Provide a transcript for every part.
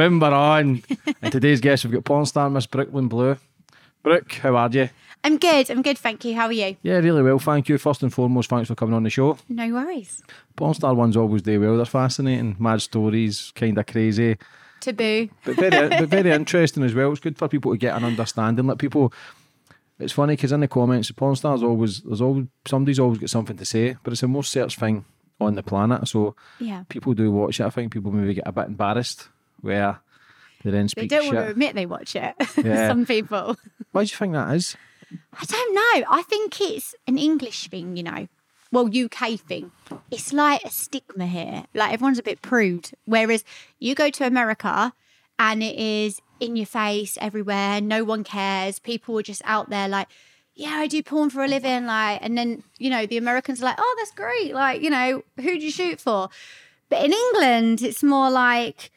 Boom, we're on. and today's guest, we've got porn star Miss Brooklyn Blue. Brooke, how are you? I'm good. I'm good, thank you. How are you? Yeah, really well, thank you. First and foremost, thanks for coming on the show. No worries. Porn star ones always do well. They're fascinating, mad stories, kind of crazy, Taboo. but very, but very interesting as well. It's good for people to get an understanding. Like people, it's funny because in the comments, the porn stars always there's always somebody's always got something to say, but it's the most searched thing on the planet. So Yeah. people do watch it. I think people maybe get a bit embarrassed where they then They speak don't shit. want to admit they watch it. Yeah. Some people. Why do you think that is? I don't know. I think it's an English thing, you know. Well, UK thing. It's like a stigma here. Like everyone's a bit prude. Whereas you go to America and it is in your face everywhere. No one cares. People are just out there like, yeah, I do porn for a living. Like, and then, you know, the Americans are like, oh, that's great. Like, you know, who'd you shoot for? But in England, it's more like,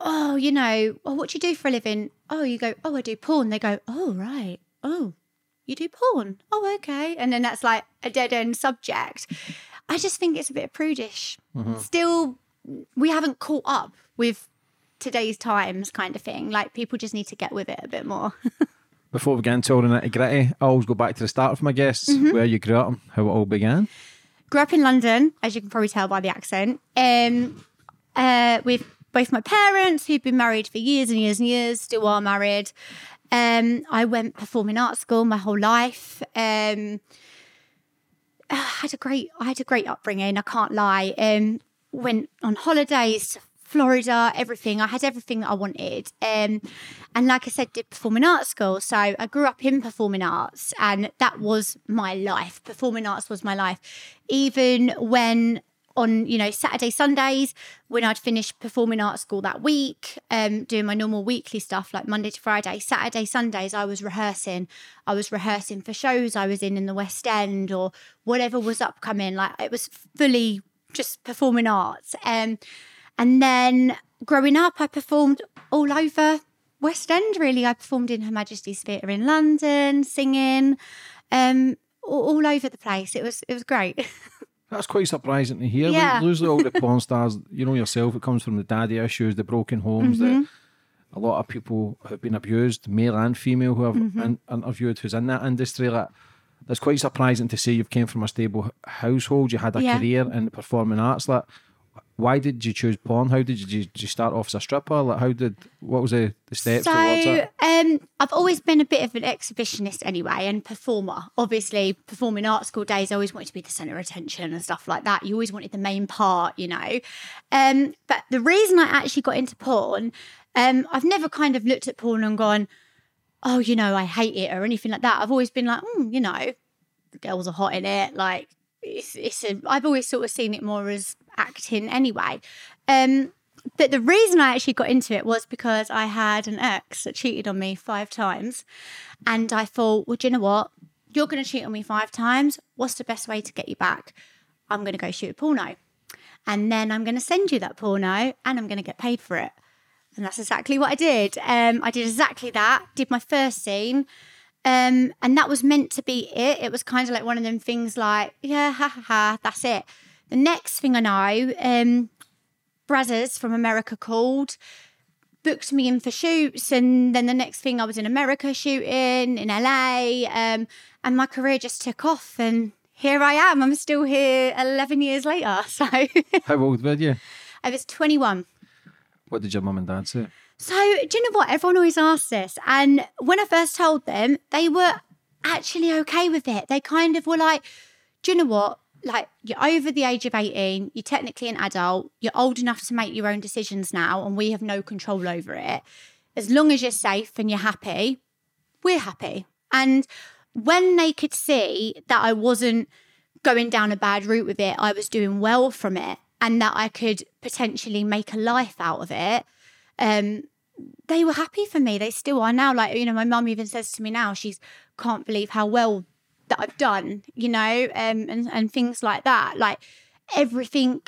oh, you know, oh, what do you do for a living? Oh, you go, oh, I do porn. They go, oh, right. Oh, you do porn. Oh, okay. And then that's like a dead end subject. I just think it's a bit prudish. Still, we haven't caught up with today's times kind of thing. Like people just need to get with it a bit more. Before we get into all the nitty gritty, I always go back to the start of my guests, Mm-hmm. where you grew up, and how it all began. Grew up in London, as you can probably tell by the accent. Um, uh, with both my parents, who've been married for years and years and years, still are married. Um, I went performing arts school my whole life. Um, I had a great, I had a great upbringing. I can't lie. Um, went on holidays to Florida, everything. I had everything that I wanted. Um, and like I said, did performing arts school. So I grew up in performing arts, and that was my life. Performing arts was my life. Even when on you know Saturday Sundays when I'd finish performing arts school that week, um, doing my normal weekly stuff like Monday to Friday. Saturday Sundays I was rehearsing. I was rehearsing for shows I was in in the West End or whatever was upcoming. Like it was fully just performing arts. Um, and then growing up, I performed all over West End. Really, I performed in Her Majesty's Theatre in London, singing, um, all, all over the place. It was it was great. That's quite surprising to hear. Yeah. All the porn stars, you know yourself, it comes from the daddy issues, the broken homes, Mm-hmm. that a lot of people have been abused, male and female, who I've Mm-hmm. in, interviewed who's in that industry. Like, it's quite surprising to see you've came from a stable household, you had a Yeah. career in the performing arts. Like, why did you choose porn? How did you, did you, start off as a stripper? Like, how did what was the, the steps so towards it? um, I've always been a bit of an exhibitionist anyway, and performer. Obviously, performing art school days, I always wanted to be the centre of attention and stuff like that. You always wanted the main part, you know. Um, but the reason I actually got into porn, um, I've never kind of looked at porn and gone, oh, you know, I hate it or anything like that. I've always been like, mm, you know, the girls are hot in it. Like, it's, it's a, I've always sort of seen it more as acting anyway. Um, but the reason I actually got into it was because I had an ex that cheated on me five times. And I thought, well, do you know what? You're going to cheat on me five times. What's the best way to get you back? I'm going to go shoot a porno. And then I'm going to send you that porno and I'm going to get paid for it. And that's exactly what I did. Um, I did exactly that, did my first scene. Um, and that was meant to be it. It was kind of like one of them things like, yeah, ha ha ha, that's it. The next thing I know, um, Brazzers from America called, booked me in for shoots, and then the next thing I was in America shooting in LA, um, and my career just took off, and here I am. I'm still here 11 years later. So How old were you? I was 21. What did your mum and dad say? So, do you know what? Everyone always asks this. And when I first told them, they were actually okay with it. They kind of were like, do you know what? Like, you're over the age of 18, you're technically an adult, you're old enough to make your own decisions now, and we have no control over it. As long as you're safe and you're happy, we're happy. And when they could see that I wasn't going down a bad route with it, I was doing well from it, and that I could potentially make a life out of it, um, they were happy for me. They still are now. Like, you know, my mum even says to me now, she's can't believe how well that I've done, you know, um, and, and things like that. Like everything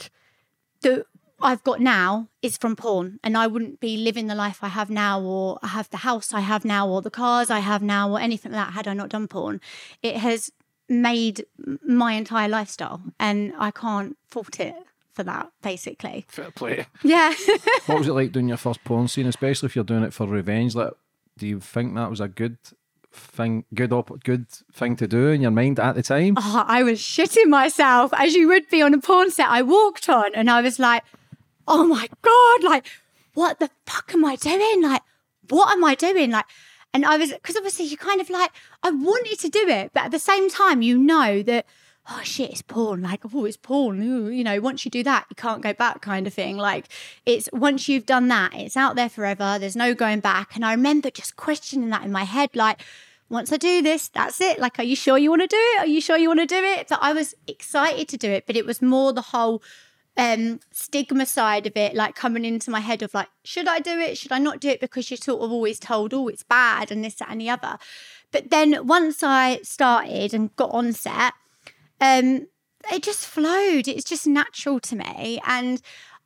that I've got now is from porn, and I wouldn't be living the life I have now, or I have the house I have now, or the cars I have now, or anything like that had I not done porn. It has made my entire lifestyle, and I can't fault it for that, basically. Fair play. Yeah. what was it like doing your first porn scene, especially if you're doing it for revenge? Like, do you think that was a good thing, good op- good thing to do in your mind at the time? Oh, I was shitting myself as you would be on a porn set. I walked on and I was like, oh my God, like, what the fuck am I doing? Like, what am I doing? Like, and I was, because obviously you kind of like, I wanted to do it, but at the same time, you know that, oh shit, it's porn. Like, oh, it's porn. Ooh, you know, once you do that, you can't go back kind of thing. Like, it's once you've done that, it's out there forever. There's no going back. And I remember just questioning that in my head, like, once I do this, that's it. Like, are you sure you want to do it? Are you sure you want to do it? So I was excited to do it, but it was more the whole um stigma side of it like coming into my head of like should i do it should i not do it because you're sort of always told oh it's bad and this that and the other but then once i started and got on set um it just flowed. It's just natural to me. And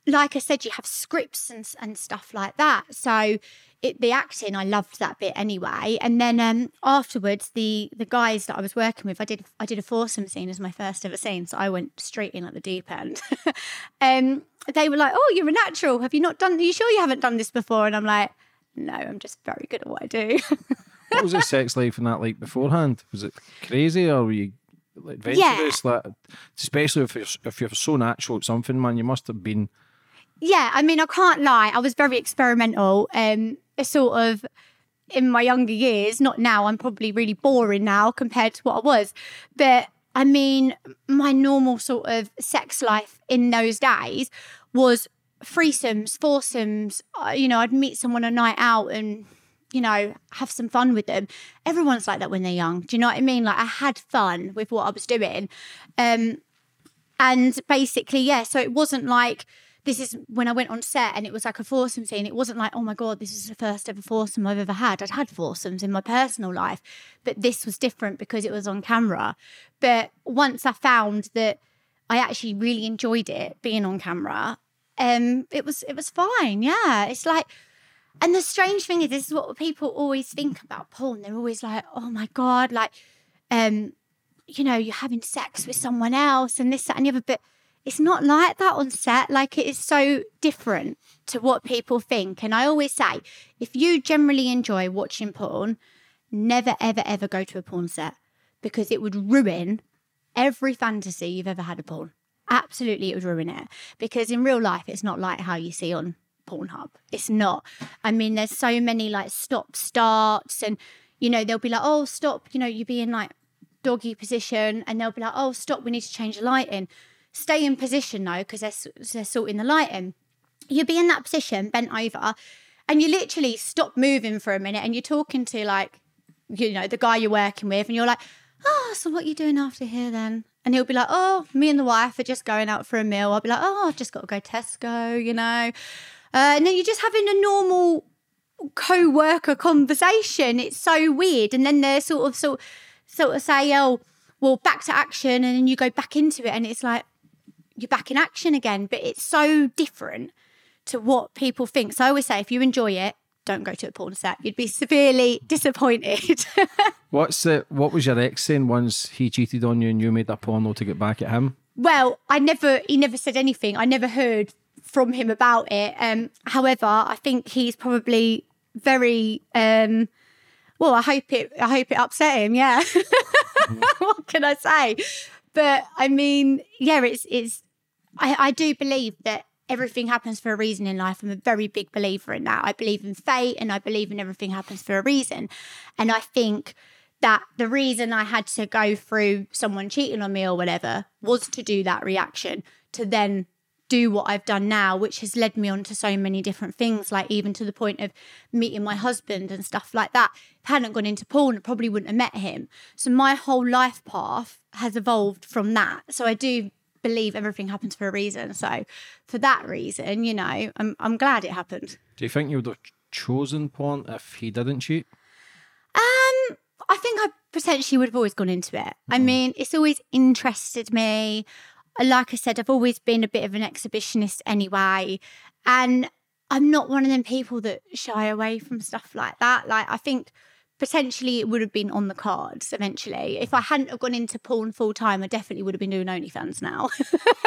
like i said you have scripts and, and stuff like that. So it, the acting i loved that bit anyway. And then um afterwards the the guys that i was working with i did i did a foursome scene as my first ever scene. So i went straight in at the deep end. Um they were like oh you're a natural. Have you not done are you sure you haven't done this before? And i'm like no i'm just very good at what i do. What was the sex life and that like beforehand? Was it crazy or were you adventurous? Like, especially if you're, if you're so natural at something, man, you must have been. Yeah, I mean, I can't lie. I was very experimental. Um, sort of in my younger years. Not now. I'm probably really boring now compared to what I was. But I mean, my normal sort of sex life in those days was threesomes, foursomes. Uh, you know, I'd meet someone a night out and you know, have some fun with them. Everyone's like that when they're young. Do you know what I mean? Like I had fun with what I was doing. Um and basically, yeah, so it wasn't like this is when I went on set and it was like a foursome scene. It wasn't like, oh my God, this is the first ever foursome I've ever had. I'd had foursomes in my personal life, but this was different because it was on camera. But once I found that I actually really enjoyed it being on camera, um, it was it was fine. Yeah. It's like and the strange thing is, this is what people always think about porn. They're always like, oh my God, like, um, you know, you're having sex with someone else and this, that, and the other. But it's not like that on set. Like, it is so different to what people think. And I always say, if you generally enjoy watching porn, never, ever, ever go to a porn set because it would ruin every fantasy you've ever had of porn. Absolutely, it would ruin it because in real life, it's not like how you see on Pornhub. It's not. I mean, there's so many like stop starts, and you know, they'll be like, oh, stop, you know, you be in like doggy position, and they'll be like, oh, stop, we need to change the lighting. Stay in position though, because they're, they're sorting the lighting. You'll be in that position, bent over, and you literally stop moving for a minute, and you're talking to like, you know, the guy you're working with, and you're like, oh, so what are you doing after here then? And he'll be like, oh, me and the wife are just going out for a meal. I'll be like, oh, I've just got to go Tesco, you know. Uh, and then you're just having a normal co-worker conversation. It's so weird. And then they're sort of sort sort of say, oh, well, back to action, and then you go back into it, and it's like you're back in action again. But it's so different to what people think. So I always say, if you enjoy it, don't go to a porn set. You'd be severely disappointed. What's the, what was your ex saying once he cheated on you and you made that porno to get back at him? well, I never he never said anything. I never heard from him about it. Um, however, I think he's probably very. Um, well, I hope it. I hope it upset him. Yeah. what can I say? But I mean, yeah, it's it's. I, I do believe that everything happens for a reason in life. I'm a very big believer in that. I believe in fate, and I believe in everything happens for a reason. And I think that the reason I had to go through someone cheating on me or whatever was to do that reaction to then do what I've done now, which has led me on to so many different things, like even to the point of meeting my husband and stuff like that. If I hadn't gone into porn, I probably wouldn't have met him. So my whole life path has evolved from that. So I do believe everything happens for a reason. So for that reason, you know, I'm I'm glad it happened. Do you think you would have chosen porn if he didn't cheat? Um, I think I potentially would have always gone into it. I mean, it's always interested me. Like I said, I've always been a bit of an exhibitionist anyway. And I'm not one of them people that shy away from stuff like that. Like, I think potentially it would have been on the cards eventually. If I hadn't have gone into porn full time, I definitely would have been doing OnlyFans now.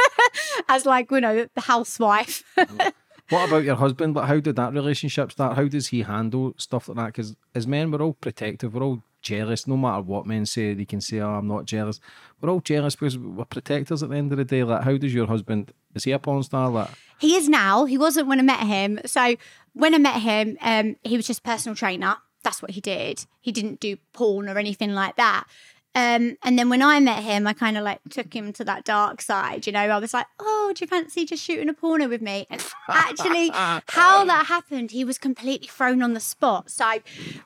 As like, you know, the housewife. What about your husband? Like, how did that relationship start? How does he handle stuff like that? Because as men, we're all protective. We're all jealous. No matter what men say, they can say, "Oh, I'm not jealous." We're all jealous because we're protectors at the end of the day. Like, how does your husband? Is he a porn star? Like, He is now. He wasn't when I met him. So when I met him, um, he was just personal trainer. That's what he did. He didn't do porn or anything like that. Um, and then when I met him, I kind of like took him to that dark side. You know, I was like, "Oh, do you fancy just shooting a porno with me?" And actually, how that happened, he was completely thrown on the spot. So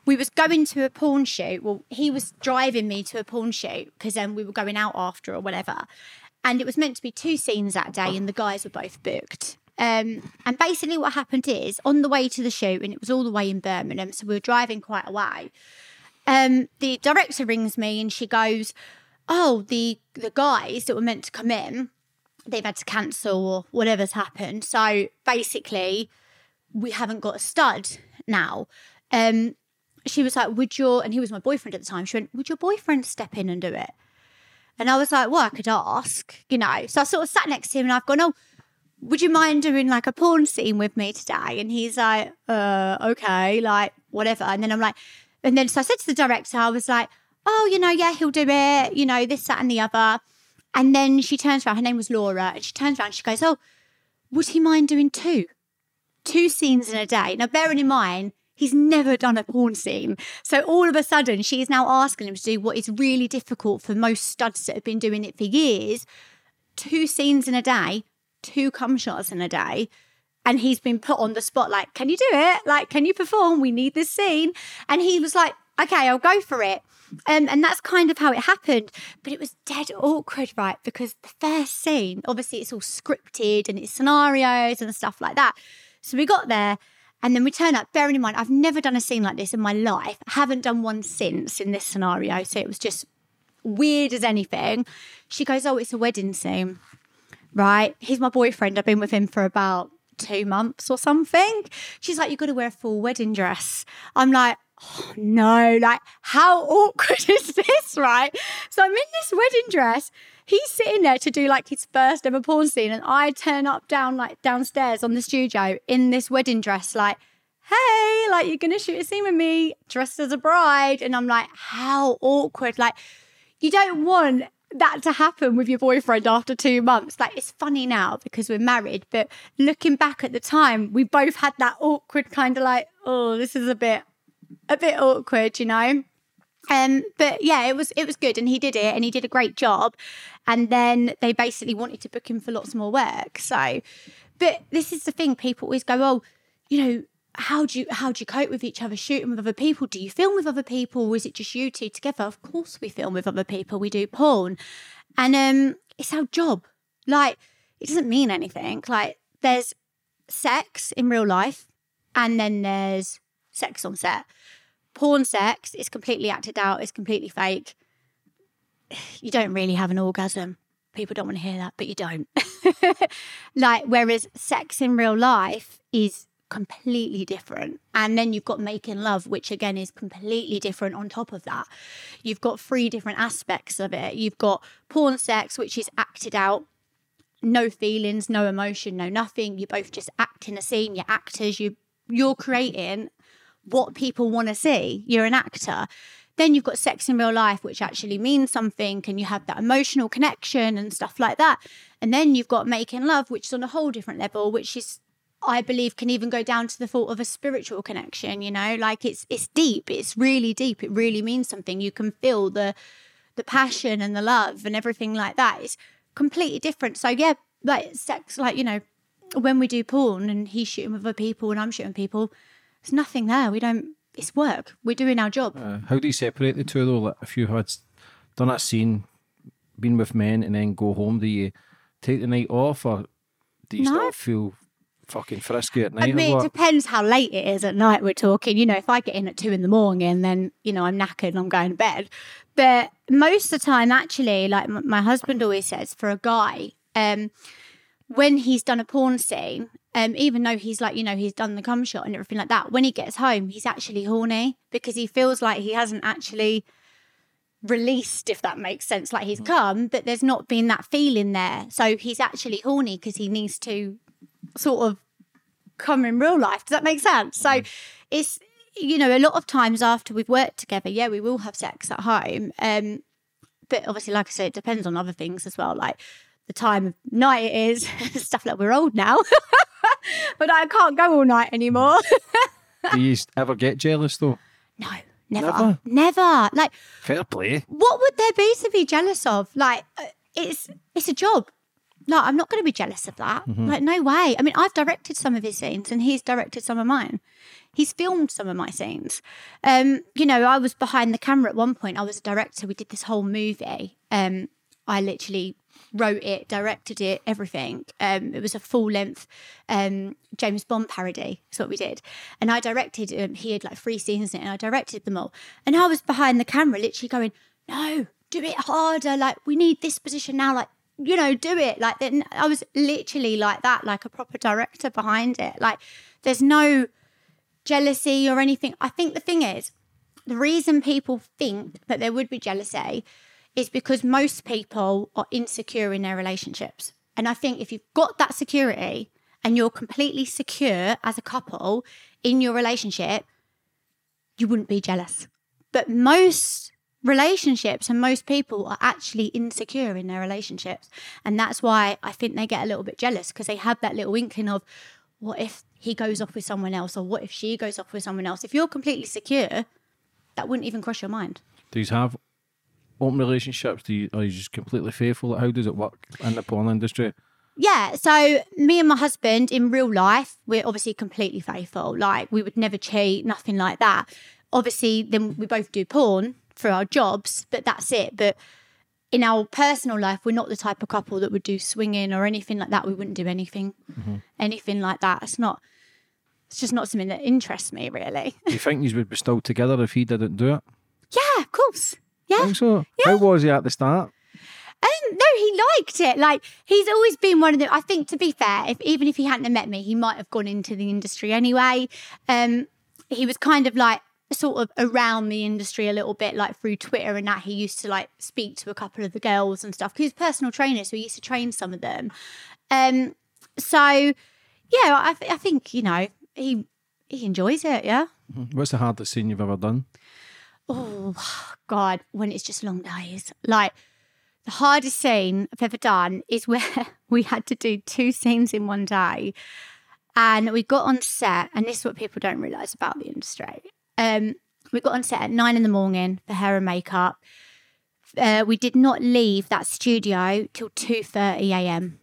we was going to a porn shoot. Well, he was driving me to a porn shoot because then we were going out after or whatever. And it was meant to be two scenes that day, and the guys were both booked. Um, and basically, what happened is on the way to the shoot, and it was all the way in Birmingham, so we were driving quite a way. Um, the director rings me and she goes, "Oh, the the guys that were meant to come in, they've had to cancel or whatever's happened. So basically, we haven't got a stud now." Um, she was like, "Would your?" And he was my boyfriend at the time. She went, "Would your boyfriend step in and do it?" And I was like, "Well, I could ask, you know." So I sort of sat next to him and I've gone, "Oh." Would you mind doing like a porn scene with me today? And he's like, uh, okay, like whatever. And then I'm like, and then so I said to the director, I was like, oh, you know, yeah, he'll do it, you know, this, that, and the other. And then she turns around, her name was Laura, and she turns around, she goes, oh, would he mind doing two? Two scenes in a day. Now, bearing in mind, he's never done a porn scene. So all of a sudden, she is now asking him to do what is really difficult for most studs that have been doing it for years two scenes in a day, two cum shots in a day and he's been put on the spot like can you do it? Like can you perform? We need this scene. And he was like okay i'll go for it. Um, and that's kind of how it happened. But it was dead awkward right? Because the first scene obviously it's all scripted and it's scenarios and stuff like that. So we got there and then we turn up. Bearing in mind i've never done a scene like this in my life. I haven't done one since in this scenario so it was just weird as anything. She goes oh it's a wedding scene right? He's my boyfriend. I've been with him for about two months or something. She's like, You've got to wear a full wedding dress. I'm like, Oh no, like, how awkward is this, right? So I'm in this wedding dress. He's sitting there to do like his first ever porn scene, and I turn up down, like, downstairs on the studio in this wedding dress, like, Hey, like, you're gonna shoot a scene with me dressed as a bride. And I'm like, How awkward. Like, you don't want that to happen with your boyfriend after two months. Like it's funny now because we're married, but looking back at the time, we both had that awkward kind of like, oh, this is a bit, a bit awkward, you know. Um, but yeah, it was it was good, and he did it, and he did a great job. And then they basically wanted to book him for lots more work. So, but this is the thing: people always go, oh, you know, how do you how do you cope with each other? Shooting with other people? Do you film with other people? Or is it just you two together? Of course we film with other people. We do porn. And um it's our job. Like it doesn't mean anything. Like there's sex in real life and then there's sex on set. Porn sex is completely acted out. It's completely fake. You don't really have an orgasm. People don't want to hear that but you don't. Like whereas sex in real life is completely different. And then you've got making love, which again is completely different on top of that. You've got three different aspects of it. You've got porn sex, which is acted out. no feelings, no emotion, no nothing. You both just act in a scene. You're actors. You you're creating what people want to see. You're an actor. Then you've got sex in real life, which actually means something, and you have that emotional connection and stuff like that. And then you've got making love, which is on a whole different level, which is I believe can even go down to the thought of a spiritual connection, you know, like it's it's deep, it's really deep, it really means something. You can feel the the passion and the love and everything like that. It's completely different. So yeah, like sex, like, you know, when we do porn and he's shooting with other people and I'm shooting people, there's nothing there. We don't it's work. We're doing our job. Uh, how do you separate the two though? Like if you had done that scene, been with men and then go home, do you take the night off or do you No. still feel fucking frisky at night? I mean, it depends how late it is at night. We're talking, you know, if I get in at two in the morning, then, you know, I'm knackered and I'm going to bed. But most of the time, actually, like m- my husband always says, for a guy, um, when he's done a porn scene, um, even though he's like, you know, he's done the cum shot and everything like that, when he gets home, he's actually horny because he feels like he hasn't actually released, if that makes sense. Like he's come, but there's not been that feeling there. So he's actually horny because he needs to sort of come in real life. Does that make sense? So it's you know, a lot of times after we've worked together, yeah, we will have sex at home. Um, but obviously, like I said, it depends on other things as well, like the time of night it is, stuff like we're old now. but I can't go all night anymore. do you ever get jealous though? no, never, Never? never. Like, Fair play. what would there be to be jealous of? Like, uh, it's it's a job. No, I'm not going to be jealous of that. Like, no way. I mean, I've directed some of his scenes, and he's directed some of mine. He's filmed some of my scenes. Um, you know, I was behind the camera at one point. I was a director. We did this whole movie. Um, I literally wrote it, directed it, everything. Um, it was a full length um, James Bond parody. That's what we did. And I directed, um, he had like three scenes in it, and I directed them all. And I was behind the camera, literally going, no, do it harder. Like, we need this position now. Like, you know, do it. Like, then I was literally like that, like a proper director behind it. Like, there's no jealousy or anything. I think the thing is, the reason people think that there would be jealousy is because most people are insecure in their relationships. And I think if you've got that security and you're completely secure as a couple in your relationship, you wouldn't be jealous. But most relationships and most people are actually insecure in their relationships. And that's why I think they get a little bit jealous because they have that little inkling of what if he goes off with someone else or what if she goes off with someone else? If you're completely secure, that wouldn't even cross your mind. Do you have open relationships? Do you are you just completely faithful? How does it work in the porn industry? Yeah, so me and my husband in real life, we're obviously completely faithful. Like we would never cheat, nothing like that. Obviously, then we both do porn for our jobs, but that's it. But in our personal life, we're not the type of couple that would do swinging or anything like that. We wouldn't do anything, anything like that. It's not. It's just not something that interests me, really. Do you think you would be still together if he didn't do it? yeah, of course. Yeah. I think so. Yeah. How was he at the start? Um, no, he liked it. Like he's always been one of the. I think to be fair, if even if he hadn't met me, he might have gone into the industry anyway. Um, he was kind of like sort of around the industry a little bit, like through Twitter and that. He used to like speak to a couple of the girls and stuff. 'cause He's a personal trainer, so he used to train some of them. Um, so yeah, I, th- I think you know he he enjoys it. Yeah. What's the hardest scene you've ever done? Oh God, when it's just long days. Like the hardest scene I've ever done is where we had to do two scenes in one day. And we got on set, and this is what people don't realise about the industry. Um, we got on set at nine in the morning for hair and makeup. Uh, we did not leave that studio till two thirty a.m.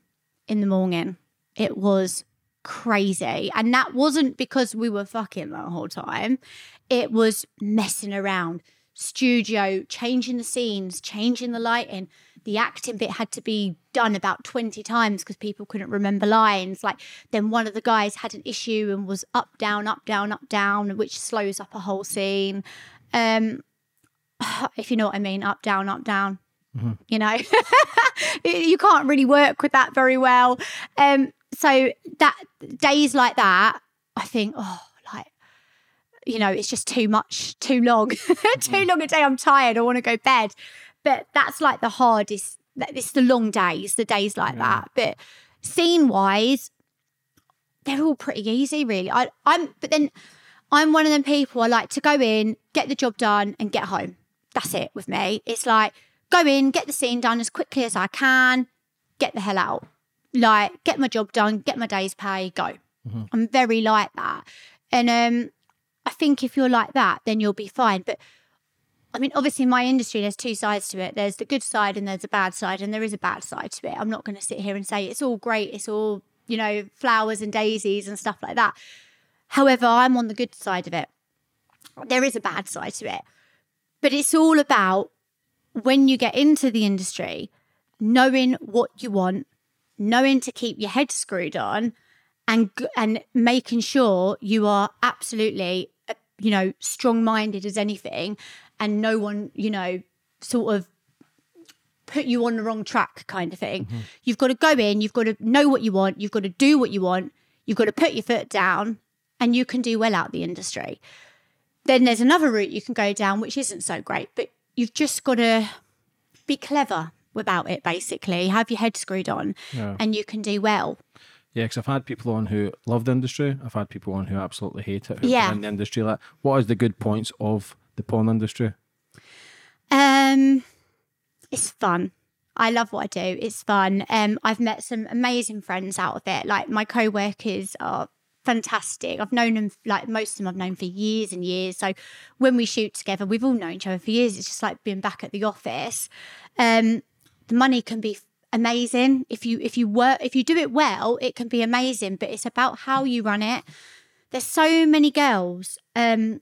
in the morning. It was crazy, and that wasn't because we were fucking the whole time. It was messing around, studio, changing the scenes, changing the lighting. The acting bit had to be done about 20 times because people couldn't remember lines. Like, then one of the guys had an issue and was up, down, up, down, up, down, which slows up a whole scene. Um, if you know what I mean, up, down, up, down. You know, you can't really work with that very well. Um, so that days like that, I think, oh, like you know, it's just too much, too long, too long a day. I'm tired. I want to go bed. But that's like the hardest it's the long days, the days like that. But scene wise, they're all pretty easy, really. I, I'm, but then I'm one of them people. I like to go in, get the job done, and get home. That's it with me. It's like go in, get the scene done as quickly as I can, get the hell out. Like get my job done, get my day's pay, go. I'm very like that, and um, I think if you're like that, then you'll be fine. But I mean, obviously, in my industry, there's two sides to it. There's the good side and there's a bad side, and there is a bad side to it. I'm not going to sit here and say it's all great, it's all, you know, flowers and daisies and stuff like that. However, I'm on the good side of it. There is a bad side to it. But it's all about when you get into the industry, knowing what you want, knowing to keep your head screwed on, and and making sure you are absolutely uh, you know strong minded as anything and no one you know sort of put you on the wrong track kind of thing mm-hmm. you've got to go in you've got to know what you want you've got to do what you want you've got to put your foot down and you can do well out the industry then there's another route you can go down which isn't so great but you've just got to be clever about it basically have your head screwed on Yeah. and you can do well Yeah, because I've had people on who love the industry. I've had people on who absolutely hate it. Who Yeah. in the industry. Like, what is the good points of the porn industry? Um, it's fun. I love what I do. It's fun. Um, I've met some amazing friends out of it. Like my co-workers are fantastic. I've known them like most of them I've known for years and years. So when we shoot together, we've all known each other for years. It's just like being back at the office. Um, the money can be amazing if you if you work if you do it well. It can be amazing, but it's about how you run it. There's so many girls um,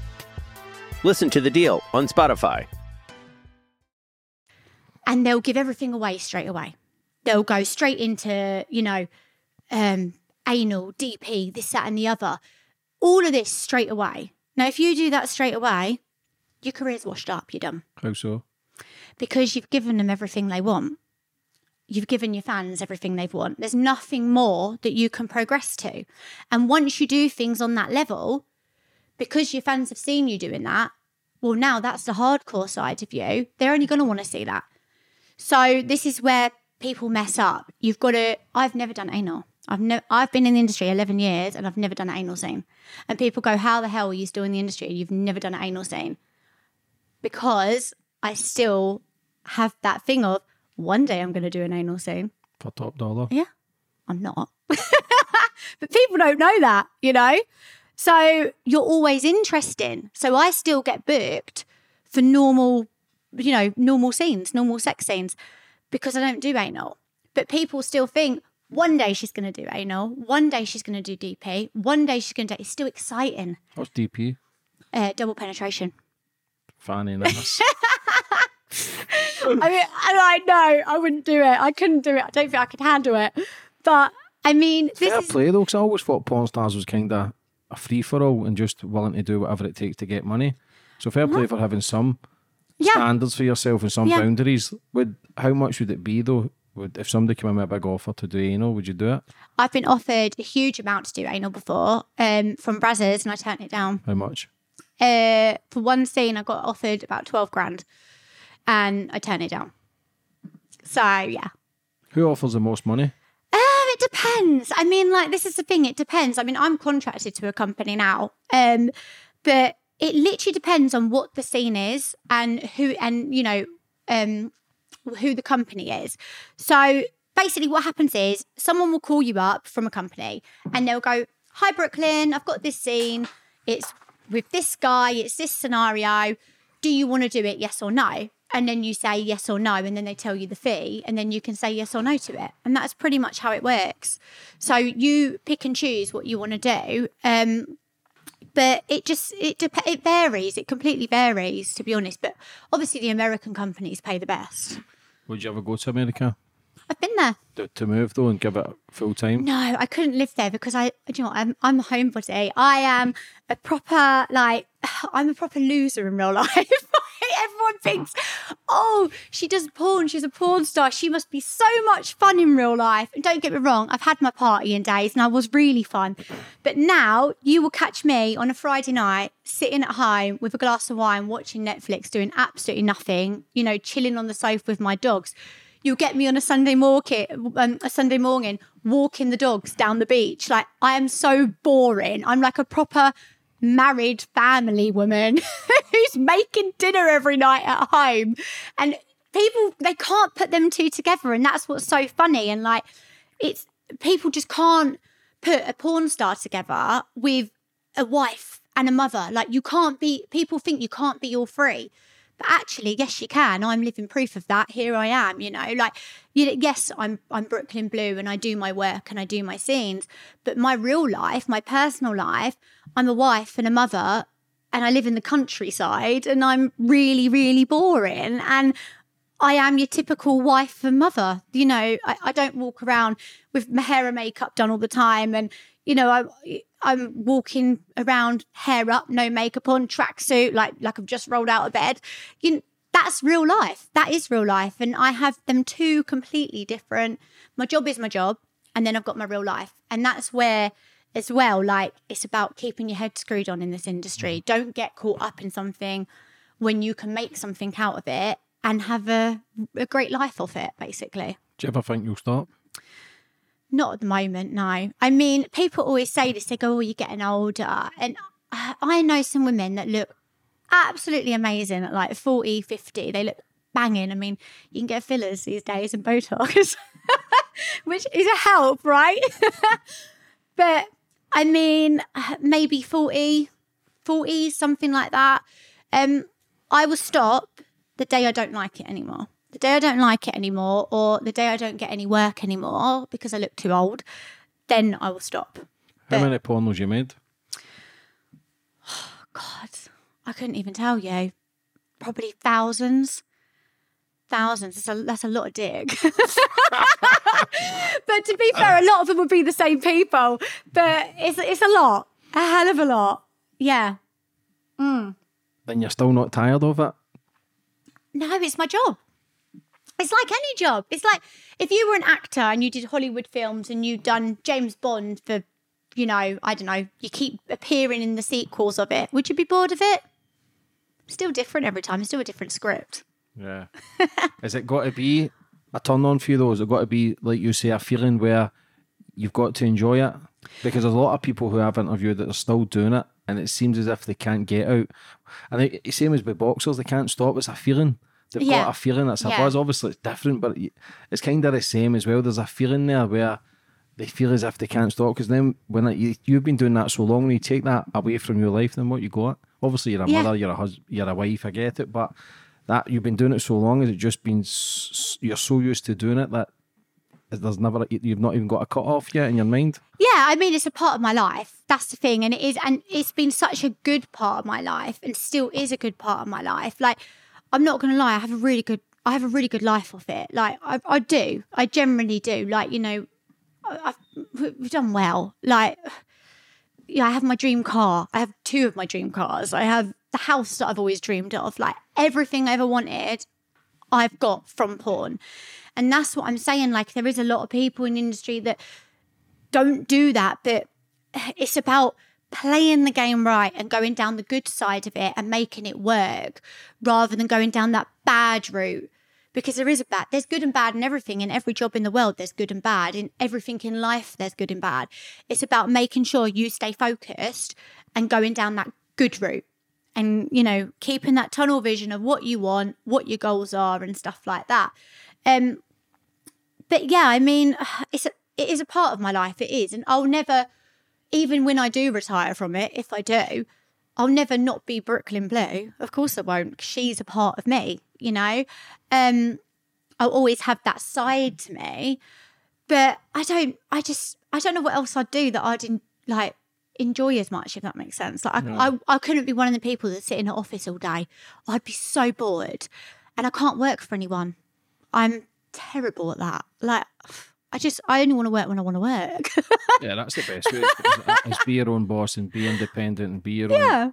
Listen to The Deal on Spotify. and they'll give everything away straight away. They'll go straight into, you know, um, anal, DP, this, that, and the other. All of this straight away. Now, if you do that straight away, your career's washed up, you're done. How so? Because you've given them everything they want. You've given your fans everything they've want. There's nothing more that you can progress to. And once you do things on that level, because your fans have seen you doing that, well, now that's the hardcore side of you. They're only going to want to see that. So this is where people mess up. You've got to. I've never done anal. I've never. I've been in the industry eleven years, and I've never done an anal scene. And people go, "How the hell are you still in the industry? and You've never done an anal scene?" Because I still have that thing of one day I'm going to do an anal scene. For top dollar. Yeah, I'm not. but people don't know that, you know? So you're always interesting. So I still get booked for normal, you know, normal scenes, normal sex scenes, because I don't do anal. But people still think one day she's going to do anal, one day she's going to do DP, one day she's going to do. It's still exciting. What's DP? Uh, double penetration. Fanny enough. I mean, I know I wouldn't do it. I couldn't do it. I don't think I could handle it. But I mean, this Fair is play though, because I always thought porn stars was kind of a free for all and just willing to do whatever it takes to get money. So fair play for having some yeah. standards for yourself and some Yeah. boundaries. Would how much would it be though? Would if somebody came in with a big offer to do anal, would you do it? I've been offered a huge amount to do anal before um, from Brazzers and I turned it down. How much? Uh, for one scene, I got offered about 12 grand and I turned it down. So, yeah. Who offers the most money? Depends. I mean, like, this is the thing, it depends. I mean, I'm contracted to a company now, um, but it literally depends on what the scene is and who, and, you know, um, who the company is. So basically, what happens is someone will call you up from a company and they'll go, Hi, Brooklyn, I've got this scene. It's with this guy, it's this scenario. Do you want to do it? Yes or no? And then you say yes or no, and then they tell you the fee, and then you can say yes or no to it. And that's pretty much how it works. So you pick and choose what you want to do. Um, but it just it dep- it varies. It completely varies, to be honest. But obviously, the American companies pay the best. Would you ever go to America? I've been there. To, to move though and give it full time. No, I couldn't live there because I, do you know what? I'm, I'm a homebody. I am a proper, like, I'm a proper loser in real life. Everyone thinks, oh, she does porn. She's a porn star. She must be so much fun in real life. And don't get me wrong, I've had my partying days and I was really fun. But now you will catch me on a Friday night sitting at home with a glass of wine, watching Netflix, doing absolutely nothing, you know, chilling on the sofa with my dogs. You'll get me on a Sunday morning, um, a Sunday morning, walking the dogs down the beach. Like I am so boring. I'm like a proper married family woman who's making dinner every night at home, and people they can't put them two together, and that's what's so funny. And like, it's people just can't put a porn star together with a wife and a mother. Like you can't be. People think you can't be all three. But actually, yes, you can. I'm living proof of that. Here I am, you know. Like, you, yes, I'm I'm Brooklyn Blue and I do my work and I do my scenes. But my real life, my personal life, I'm a wife and a mother, and I live in the countryside, and I'm really, really boring. And I am your typical wife and mother. You know, I, I don't walk around with my hair and makeup done all the time, and you know, I I'm walking around hair up, no makeup on, tracksuit, like like I've just rolled out of bed. You know, that's real life. That is real life, and I have them two completely different. My job is my job, and then I've got my real life, and that's where as well. Like it's about keeping your head screwed on in this industry. Don't get caught up in something when you can make something out of it and have a, a great life off it. Basically. Do you ever think you'll stop? Not at the moment, no. I mean, people always say this, they go, oh, you're getting older. And I know some women that look absolutely amazing at like 40, 50. They look banging. I mean, you can get fillers these days and Botox, which is a help, right? but I mean, maybe 40, 40, something like that. Um, I will stop the day I don't like it anymore the day I don't like it anymore, or the day I don't get any work anymore because I look too old, then I will stop. How many pornos you made? God, I couldn't even tell you. Probably thousands. Thousands. That's a, that's a lot of dick. but to be fair, a lot of them would be the same people. But it's it's a lot. A hell of a lot. Yeah. Mm. And you're still not tired of it? No, it's my job. It's like any job. It's like if you were an actor and you did Hollywood films and you'd done James Bond for, you know, I don't know, you keep appearing in the sequels of it. Would you be bored of it? Still different every time. It's still a different script. Yeah. Is it got to be a turn on for you though? Has it got to be, like you say, a feeling where you've got to enjoy it? Because there's a lot of people who I've interviewed that are still doing it and it seems as if they can't get out. And the same as with boxers, they can't stop. It's a feeling. They've Yeah. got a feeling that's a Yeah. buzz. Obviously, it's different, but it's kind of the same as well. There's a feeling there where they feel as if they can't stop. Because then, when it, you, you've been doing that so long, and you take that away from your life, then what you got? Obviously, you're a Yeah. mother, you're a husband, you're a wife. I get it, but that you've been doing it so long, has it just been s- s- you're so used to doing it that there's never you've not even got a cut off yet in your mind? Yeah, I mean, it's a part of my life. That's the thing. And it is, and it's been such a good part of my life and still is a good part of my life. Like, I'm not going to lie, I have a really good, I have a really good life off it. Like, I, I do. I generally do. Like, you know, I, I've, we've done well. Like, yeah, I have my dream car. I have two of my dream cars. I have the house that I've always dreamed of. Like, everything I ever wanted, I've got from porn. And that's what I'm saying. Like, there is a lot of people in industry that don't do that, but it's about playing the game right and going down the good side of it and making it work rather than going down that bad route. Because there is a bad, there's good and bad in everything. In every job in the world, there's good and bad. In everything in life, there's good and bad. It's about making sure you stay focused and going down that good route and, you know, keeping that tunnel vision of what you want, what your goals are, and stuff like that. Um, but yeah, I mean, it's a, it is a part of my life. It is, and I'll never, even when I do retire from it, if I do, I'll never not be Brooklyn Blue. Of course, I won't. she's a part of me. You know, um, I'll always have that side to me. But I don't. I just. I don't know what else I'd do that I didn't like enjoy as much. If that makes sense. Like I, I, I couldn't be one of the people that sit in an office all day. I'd be so bored, and I can't work for anyone. I'm terrible at that. Like, I just, I only want to work when I want to work. yeah, that's the best way. Is, is be your own boss and be independent and be your own yeah.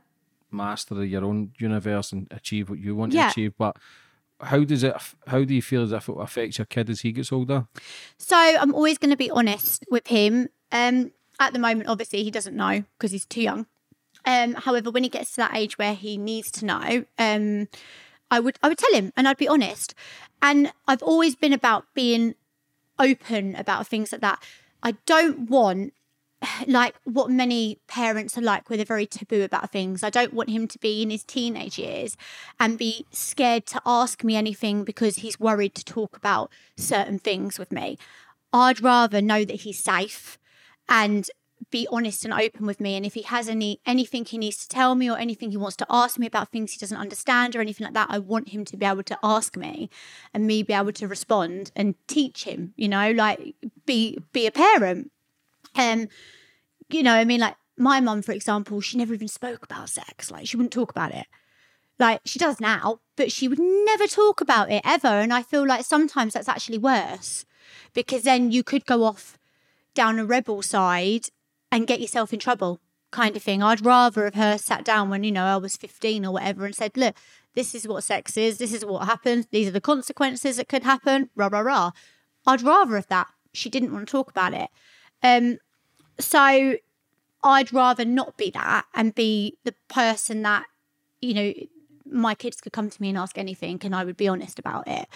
master of your own universe and achieve what you want Yeah. to achieve. But how does it? How do you feel as if it affects your kid as he gets older? So I'm always going to be honest with him. Um, at the moment, obviously, he doesn't know because he's too young. Um, however, when he gets to that age where he needs to know, um, I would I would tell him and I'd be honest. And I've always been about being open about things like that. I don't want like what many parents are like where they're very taboo about things. I don't want him to be in his teenage years and be scared to ask me anything because he's worried to talk about certain things with me. I'd rather know that he's safe and be honest and open with me and if he has any anything he needs to tell me or anything he wants to ask me about things he doesn't understand or anything like that I want him to be able to ask me and me be able to respond and teach him you know like be be a parent. Um you know I mean like my mum for example she never even spoke about sex like she wouldn't talk about it. Like she does now but she would never talk about it ever and I feel like sometimes that's actually worse because then you could go off down a rebel side and get yourself in trouble kind of thing. I'd rather have her sat down when, you know, I was 15 or whatever and said, look, this is what sex is. This is what happens. These are the consequences that could happen. Rah, rah, rah. I'd rather have that. She didn't want to talk about it. Um, so I'd rather not be that and be the person that, you know, my kids could come to me and ask anything and I would be honest about it.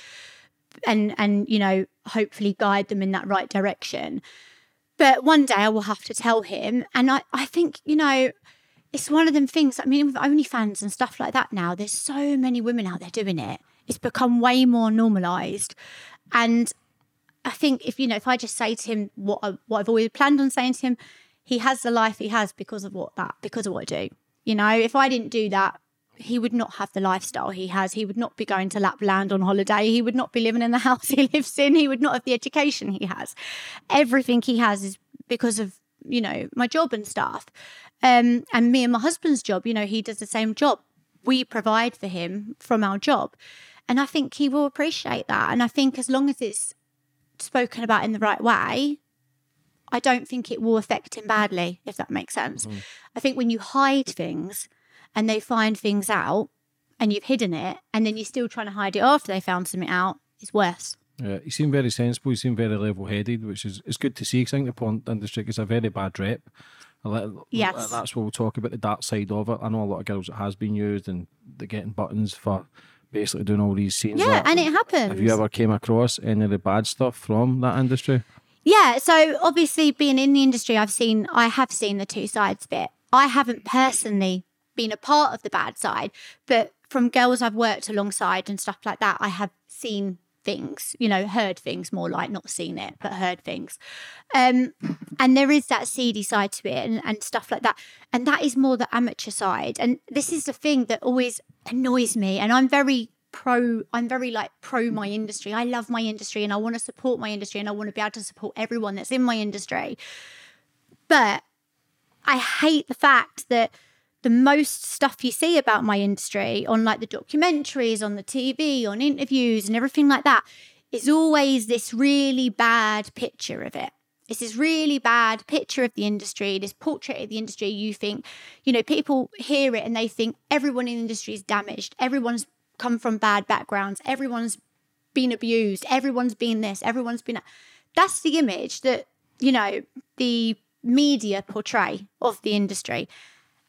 And and you know, hopefully guide them in that right direction. But one day I will have to tell him. And I, I think, you know, it's one of them things. I mean, with OnlyFans and stuff like that now, there's so many women out there doing it. It's become way more normalized. And I think if, you know, if I just say to him what, I, what I've always planned on saying to him, he has the life he has because of what that, because of what I do. You know, if I didn't do that, he would not have the lifestyle he has. He would not be going to Lapland on holiday. He would not be living in the house he lives in. He would not have the education he has. Everything he has is because of, you know, my job and stuff. Um, and me and my husband's job, you know, he does the same job. We provide for him from our job. And I think he will appreciate that. And I think as long as it's spoken about in the right way, I don't think it will affect him badly, if that makes sense. I think when you hide things, and they find things out and you've hidden it and then you're still trying to hide it after they found something out, it's worse. Yeah, you seem very sensible. You seem very level-headed, which is it's good to see. 'cause I think the porn industry gets a very bad rep. Yes. that's what we'll talk about the dark side of it. I know a lot of girls it has been used, and they're getting buttons for basically doing all these scenes. Yeah, and it happens. Have you ever came across any of the bad stuff from that industry? Yeah, so obviously being in the industry, I've seen, I have seen the two sides of it. I haven't personally been a part of the bad side, but from girls I've worked alongside and stuff like that, I have seen things, you know, heard things more like not seen it, but heard things. Um, and there is that seedy side to it and, and stuff like that. And that is more the amateur side. And this is the thing that always annoys me. And I'm very pro I'm very like pro my industry. I love my industry and I want to support my industry and I want to be able to support everyone that's in my industry. But I hate the fact that the most stuff you see about my industry on like the documentaries, on the TV, on interviews and everything like that is always this really bad picture of it. It's this really bad picture of the industry, this portrait of the industry. You think, you know, people hear it and they think everyone in the industry is damaged. Everyone's come from bad backgrounds. Everyone's been abused. Everyone's been this. Everyone's been. that. That's the image that, you know, the media portray of the industry.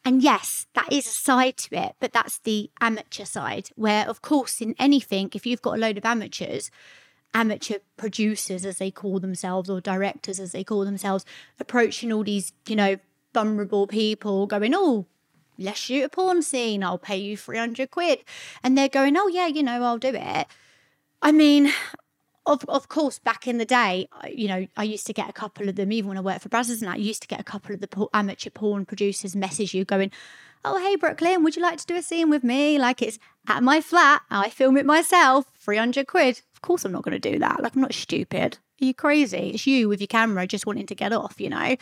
And yes, that is a side to it, but that's the amateur side, where, of course, in anything, if you've got a load of amateurs, amateur producers, as they call themselves, or directors, as they call themselves, approaching all these, you know, vulnerable people, going, oh, let's shoot a porn scene, I'll pay you 300 quid. And they're going, oh, yeah, you know, I'll do it. I mean, of of course, back in the day, you know, I used to get a couple of them, even when I worked for Brazzers and I used to get a couple of the amateur porn producers message you going, Oh, hey, Brooklyn, would you like to do a scene with me? Like it's at my flat, I film it myself, 300 quid. Of course, I'm not going to do that. Like, I'm not stupid. Are you crazy? It's you with your camera just wanting to get off, you know?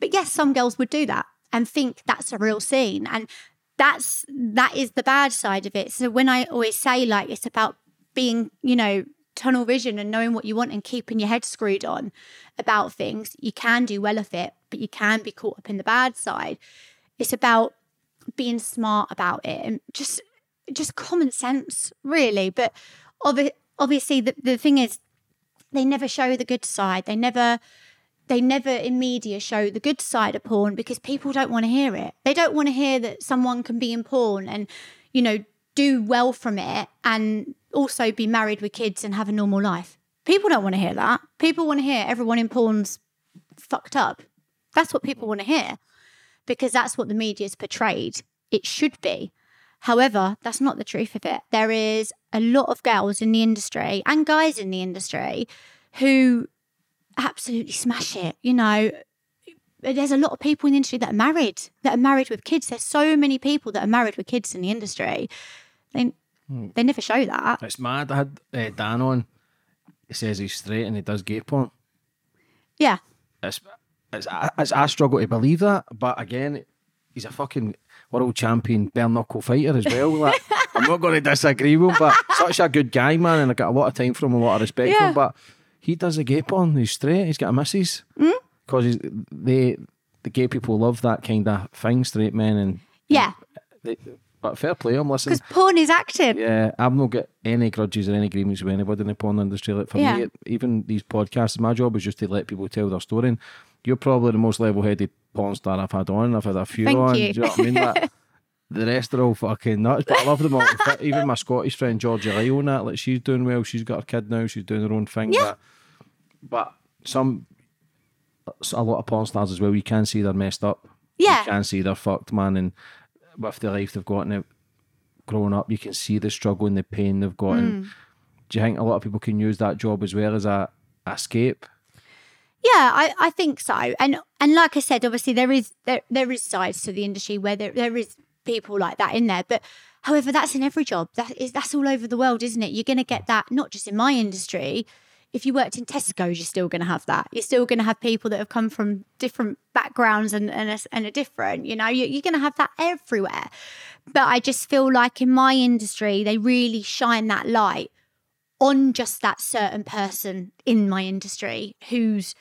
But yes, some girls would do that and think that's a real scene. And that's that is the bad side of it. So when I always say like it's about being, you know, tunnel vision and knowing what you want and keeping your head screwed on about things, you can do well of it, but you can be caught up in the bad side. It's about being smart about it and just just common sense, really. But obvi- obviously, the, the thing is, they never show the good side. They never they never in media show the good side of porn because people don't want to hear it. They don't want to hear that someone can be in porn and, you know, do well from it and also be married with kids and have a normal life. People don't want to hear that. People want to hear everyone in porn's fucked up. That's what people want to hear because that's what the media's portrayed. It should be. However, that's not the truth of it. There is a lot of girls in the industry and guys in the industry who absolutely smash it. You know, there's a lot of people in the industry that are married, that are married with kids. There's so many people that are married with kids in the industry. They, they never show that. It's mad. I had uh, Dan on. He says he's straight and he does gay porn. Yeah. It's, it's, I, it's, I struggle to believe that, but again, he's a fucking world champion bare knuckle fighter as well. Like, I'm not going to disagree with him, but such a good guy, man, and I got a lot of time for him, a lot of respect for him. But he does a gay porn. He's straight. He's got a missus because he's they the gay people love that kind of thing, straight men, and Yeah. they, but fair play I'm listening. Because porn is acting. yeah, I've not got any grudges or any agreements with anybody in the porn industry. Like for Yeah. me, even these podcasts, my job is just to let people tell their story. And you're probably the most level-headed porn star I've had on. I've had a few Thank on. you. Do you know what I mean? Like, the rest are all fucking nuts, but I love them all. Even my Scottish friend Georgia Lyle and that, like she's doing well. She's got her kid now. She's doing her own thing. Yeah. But, but some, a lot of porn stars as well. You can see they're messed up. Yeah. You can see they're fucked, man. And with the life they've got now, growing up, you can see the struggle and the pain they've got. Mm. Do you think a lot of people can use that job as well as a escape? Yeah, I, I think so. And and like I said, obviously there is there there is sides to the industry where there, there is people like that in there. But however, that's in every job. That is that's all over the world, isn't it? You're gonna get that not just in my industry. If you worked in Tesco's, you're still going to have that. You're still going to have people that have come from different backgrounds and and are, and are different. You know, you're, you're going to have that everywhere. But I just feel like in my industry, they really shine that light on just that certain person in my industry who's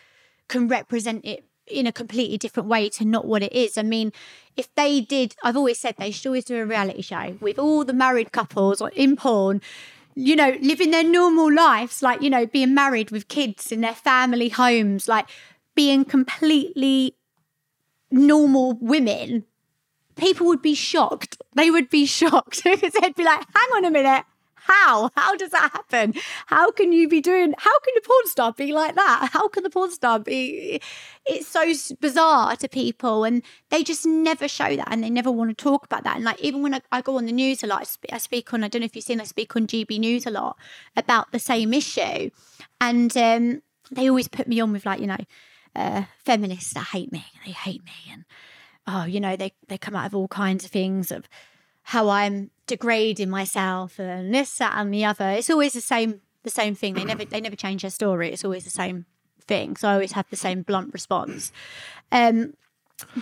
can represent it in a completely different way to not what it is. I mean, if they did, I've always said they should always do a reality show with all the married couples in porn, you know, living their normal lives, like, you know, being married with kids in their family homes, like being completely normal women. People would be shocked. They would be shocked because they'd be like, hang on a minute. How? How does that happen? How can you be doing? How can a porn star be like that? How can the porn star be? It's so bizarre to people, and they just never show that, and they never want to talk about that. And like even when I, I go on the news a lot, I speak, I speak on. I don't know if you've seen. I speak on GB News a lot about the same issue, and um, they always put me on with like you know, uh, feminists that hate me. They hate me, and oh, you know, they they come out of all kinds of things of how I'm degrading myself and this, that, and the other. It's always the same the same thing. They never they never change their story. It's always the same thing. So I always have the same blunt response. Um,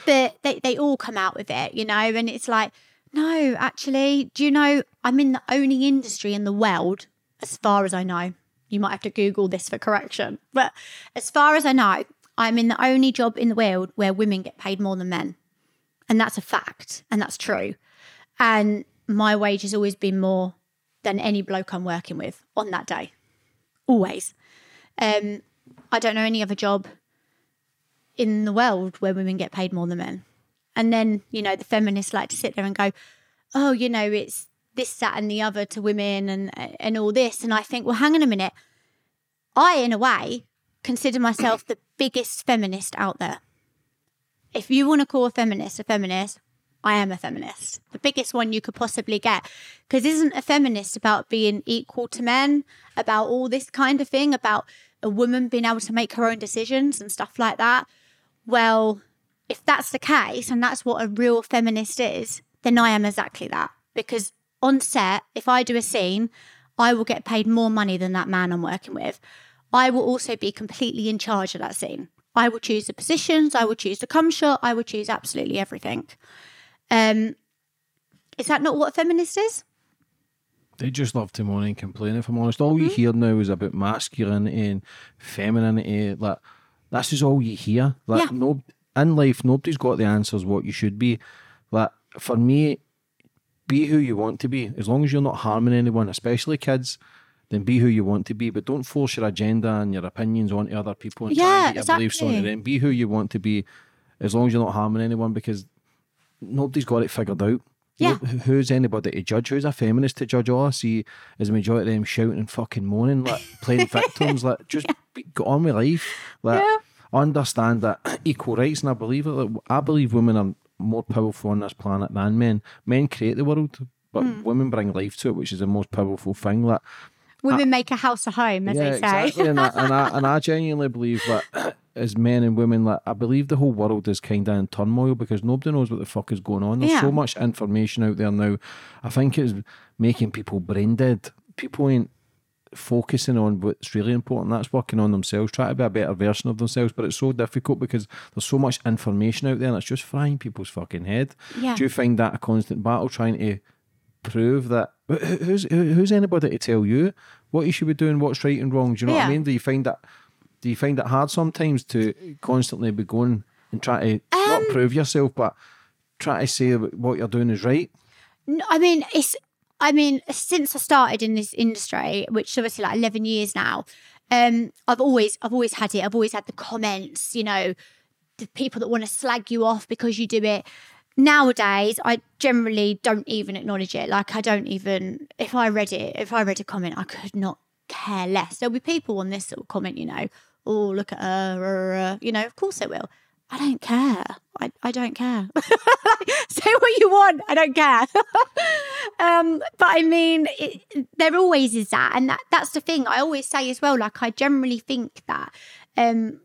but they they all come out with it, you know, and it's like, no, actually, do you know I'm in the only industry in the world, as far as I know. You might have to Google this for correction, but as far as I know, I'm in the only job in the world where women get paid more than men, and that's a fact, and that's true and my wage has always been more than any bloke I'm working with on that day. Always. Um, I don't know any other job in the world where women get paid more than men. And then, you know, the feminists like to sit there and go, oh, you know, it's this, that, and the other to women and and all this. And I think, well, hang on a minute. I, in a way, consider myself the biggest feminist out there. If you want to call a feminist a feminist, I am a feminist, the biggest one you could possibly get. Because isn't a feminist about being equal to men, about all this kind of thing, about a woman being able to make her own decisions and stuff like that? Well, if that's the case and that's what a real feminist is, then I am exactly that. Because on set, if I do a scene, I will get paid more money than that man I'm working with. I will also be completely in charge of that scene. I will choose the positions, I will choose the cum shot, I will choose absolutely everything. Um, is that not what a feminist is? They just love to moan and complain. If I'm honest, all you Mm-hmm. hear now is about masculinity and femininity. Like this is all you hear. Like Yeah. no, in life, nobody's got the answers what you should be. Like for me, be who you want to be. As long as you're not harming anyone, especially kids, then be who you want to be. But don't force your agenda and your opinions onto other people and try Yeah, and get your beliefs onto them. Be who you want to be, as long as you're not harming anyone, because nobody's got it figured out. Yeah. Who's anybody to judge? Who's a feminist to judge? All I see is a majority of them shouting and fucking moaning, like playing victims. Like just be, go on with life. Like Yeah. understand that equal rights, and I believe it. Like, I believe women are more powerful on this planet than men. Men create the world, but Hmm. women bring life to it, which is the most powerful thing. Like Women make a house a home, as yeah, they say. exactly. and, I, and I and I genuinely believe that as men and women, like I believe the whole world is kind of in turmoil because nobody knows what the fuck is going on. There's Yeah. so much information out there now. I think it's making people brain dead. People ain't focusing on what's really important. That's working on themselves, trying to be a better version of themselves. But it's so difficult because there's so much information out there, and it's just frying people's fucking head. Yeah. Do you find that a constant battle trying to prove that who's who's anybody to tell you what you should be doing, what's right and wrong? Do you know what I mean? Do you find that do you find it hard sometimes to constantly be going and try to not Um, prove yourself, but try to say what you're doing is right? No, I mean, it's. I mean, since I started in this industry, which is obviously like eleven years now, um, I've always, I've always had it. I've always had the comments. You know, the people that want to slag you off because you do it. Nowadays, I generally don't even acknowledge it. Like, I don't even. If I read it, if I read a comment, I could not care less. There'll be people on this little comment. You know, oh look at her. uh, uh," You know, of course it will. I don't care. I, I don't care. Say what you want. I don't care. um, but I mean, it, there always is that, and that that's the thing. I always say as well. Like I generally think that um,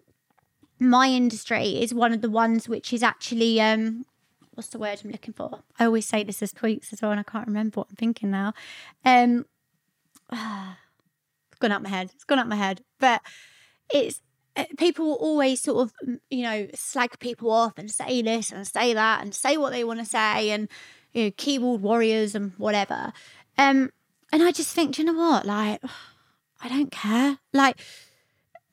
my industry is one of the ones which is actually um, what's the word I'm looking for? I always say this as tweets as well, and I can't remember what I'm thinking now. Um, it's gone out my head. It's gone out my head. But it's uh, people will always sort of you know slag people off and say this and say that and say what they want to say and you know keyboard warriors and whatever. Um, and I just think, do you know what? Like, I don't care. Like,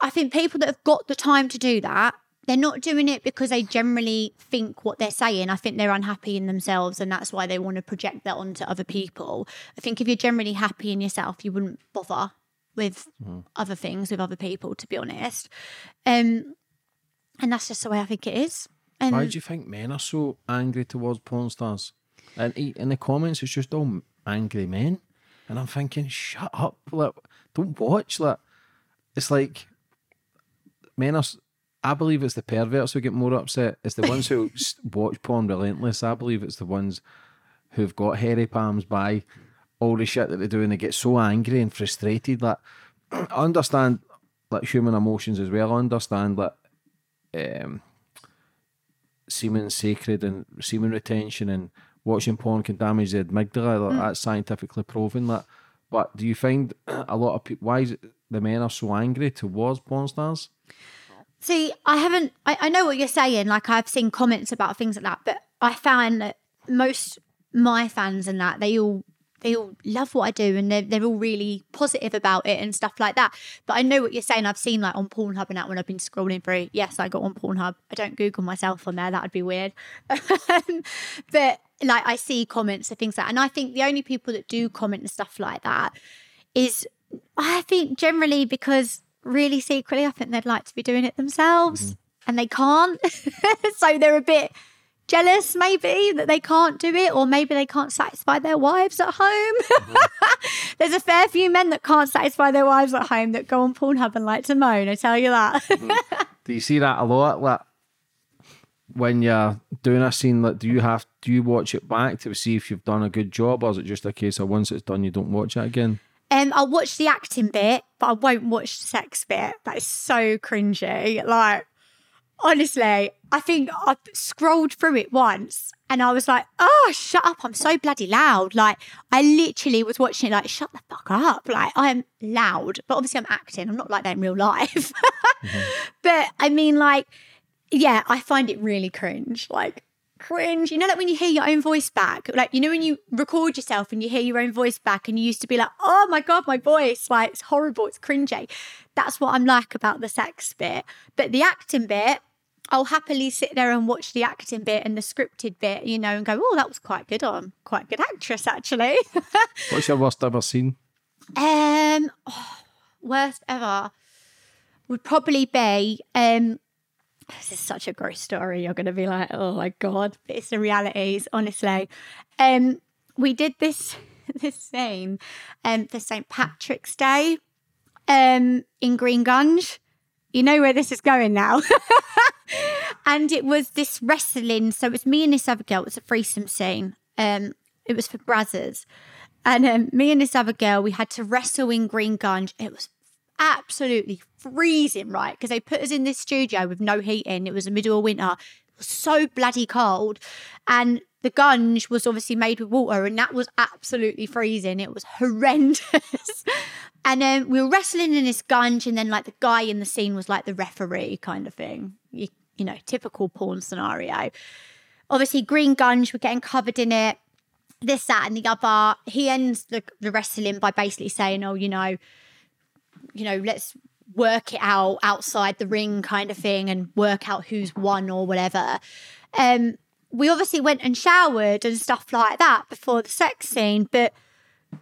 I think people that have got the time to do that, they're not doing it because they generally think what they're saying. I think they're unhappy in themselves and that's why they want to project that onto other people. I think if you're generally happy in yourself, you wouldn't bother with other things, with other people, to be honest. Um, and that's just the way I think it is. And Why do you think men are so angry towards porn stars? And in the comments, it's just all angry men, and I'm thinking, shut up! Like, don't watch. Like, it's like men are. I believe it's the perverts who get more upset. It's the ones who watch porn relentless. I believe it's the ones who've got hairy palms by all the shit that they do, and they get so angry and frustrated. Like, I understand like human emotions as well. I understand that. Um, semen sacred and semen retention and watching porn can damage the amygdala. Like, That's scientifically proven. That, but do you find a lot of people? Why is it the men are so angry towards porn stars? See, I haven't. I, I know what you're saying. Like I've seen comments about things like that, but I found that most my fans and that they all they all love what I do and they're they're all really positive about it and stuff like that. But I know what you're saying. I've seen like on Pornhub and that when I've been scrolling through. Yes, I got on Pornhub. I don't Google myself on there. That would be weird. but like I see comments and things like, that. and I think the only people that do comment and stuff like that is I think generally because really secretly, I think they'd like to be doing it themselves mm-hmm. and they can't. so they're a bit jealous, maybe, that they can't do it, or maybe they can't satisfy their wives at home. Mm-hmm. There's a fair few men that can't satisfy their wives at home that go on Pornhub and like to moan, I tell you that. Mm-hmm. Do you see that a lot? Like when you're doing a scene, like do you have do you watch it back to see if you've done a good job, or is it just a case of once it's done, you don't watch it again? Um, I'll watch the acting bit, but I won't watch the sex bit. That is so cringy. Like, honestly, I think I scrolled through it once and I was like, oh, shut up. I'm so bloody loud. Like, I literally was watching it like, shut the fuck up. Like, I am loud, but obviously I'm acting. I'm not like that in real life. Mm-hmm. But I mean, like, yeah, I find it really cringe. Like, cringe. You know, like when you hear your own voice back, like you know when you record yourself and you hear your own voice back, and you used to be like, "Oh my god, my voice! Like it's horrible, it's cringy." That's what I'm like about the sex bit, but the acting bit. I'll happily sit there and watch the acting bit and the scripted bit, you know, and go, "Oh, that was quite good. I'm quite a good actress, actually." What's your worst ever seen? Um, oh, worst ever would probably be um. This is such a gross story. You're going to be like, oh my god, but it's the realities. Honestly, um, we did this this scene um for St Patrick's Day, um in Green Gunge. You know where this is going now. and it was this wrestling. So it was me and this other girl. It was a threesome scene. Um, it was for Brazzers. And um, me and this other girl, we had to wrestle in Green Gunge. It was absolutely freezing, right? Because they put us in this studio with no heating. It was the middle of winter. It was so bloody cold. And the gunge was obviously made with water, and that was absolutely freezing. It was horrendous. and then we were wrestling in this gunge, and then like the guy in the scene was like the referee kind of thing. You, you know, typical porn scenario. Obviously, green gunge, we're getting covered in it this, that, and the other. He ends the, the wrestling by basically saying, "Oh, you know, you know, let's work it out outside the ring, kind of thing, and work out who's won or whatever." Um, we obviously went and showered and stuff like that before the sex scene, but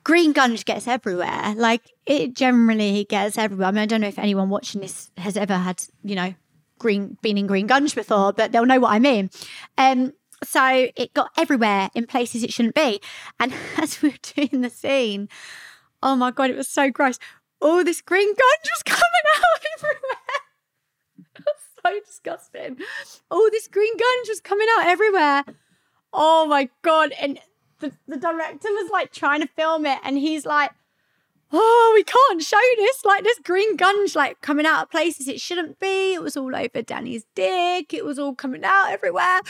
green gunge gets everywhere. Like it generally gets everywhere. I mean, I don't know if anyone watching this has ever had, you know, green been in green gunge before, but they'll know what I mean. Um, so it got everywhere in places it shouldn't be. And as we were doing the scene, oh my god, it was so gross. All this green gunge just coming out everywhere. So disgusting. All this green gun just coming out everywhere. Oh my god. And the, the director was like trying to film it and he's like, oh, we can't show this. Like this green gunge like coming out of places it shouldn't be. It was all over Danny's dick. It was all coming out everywhere.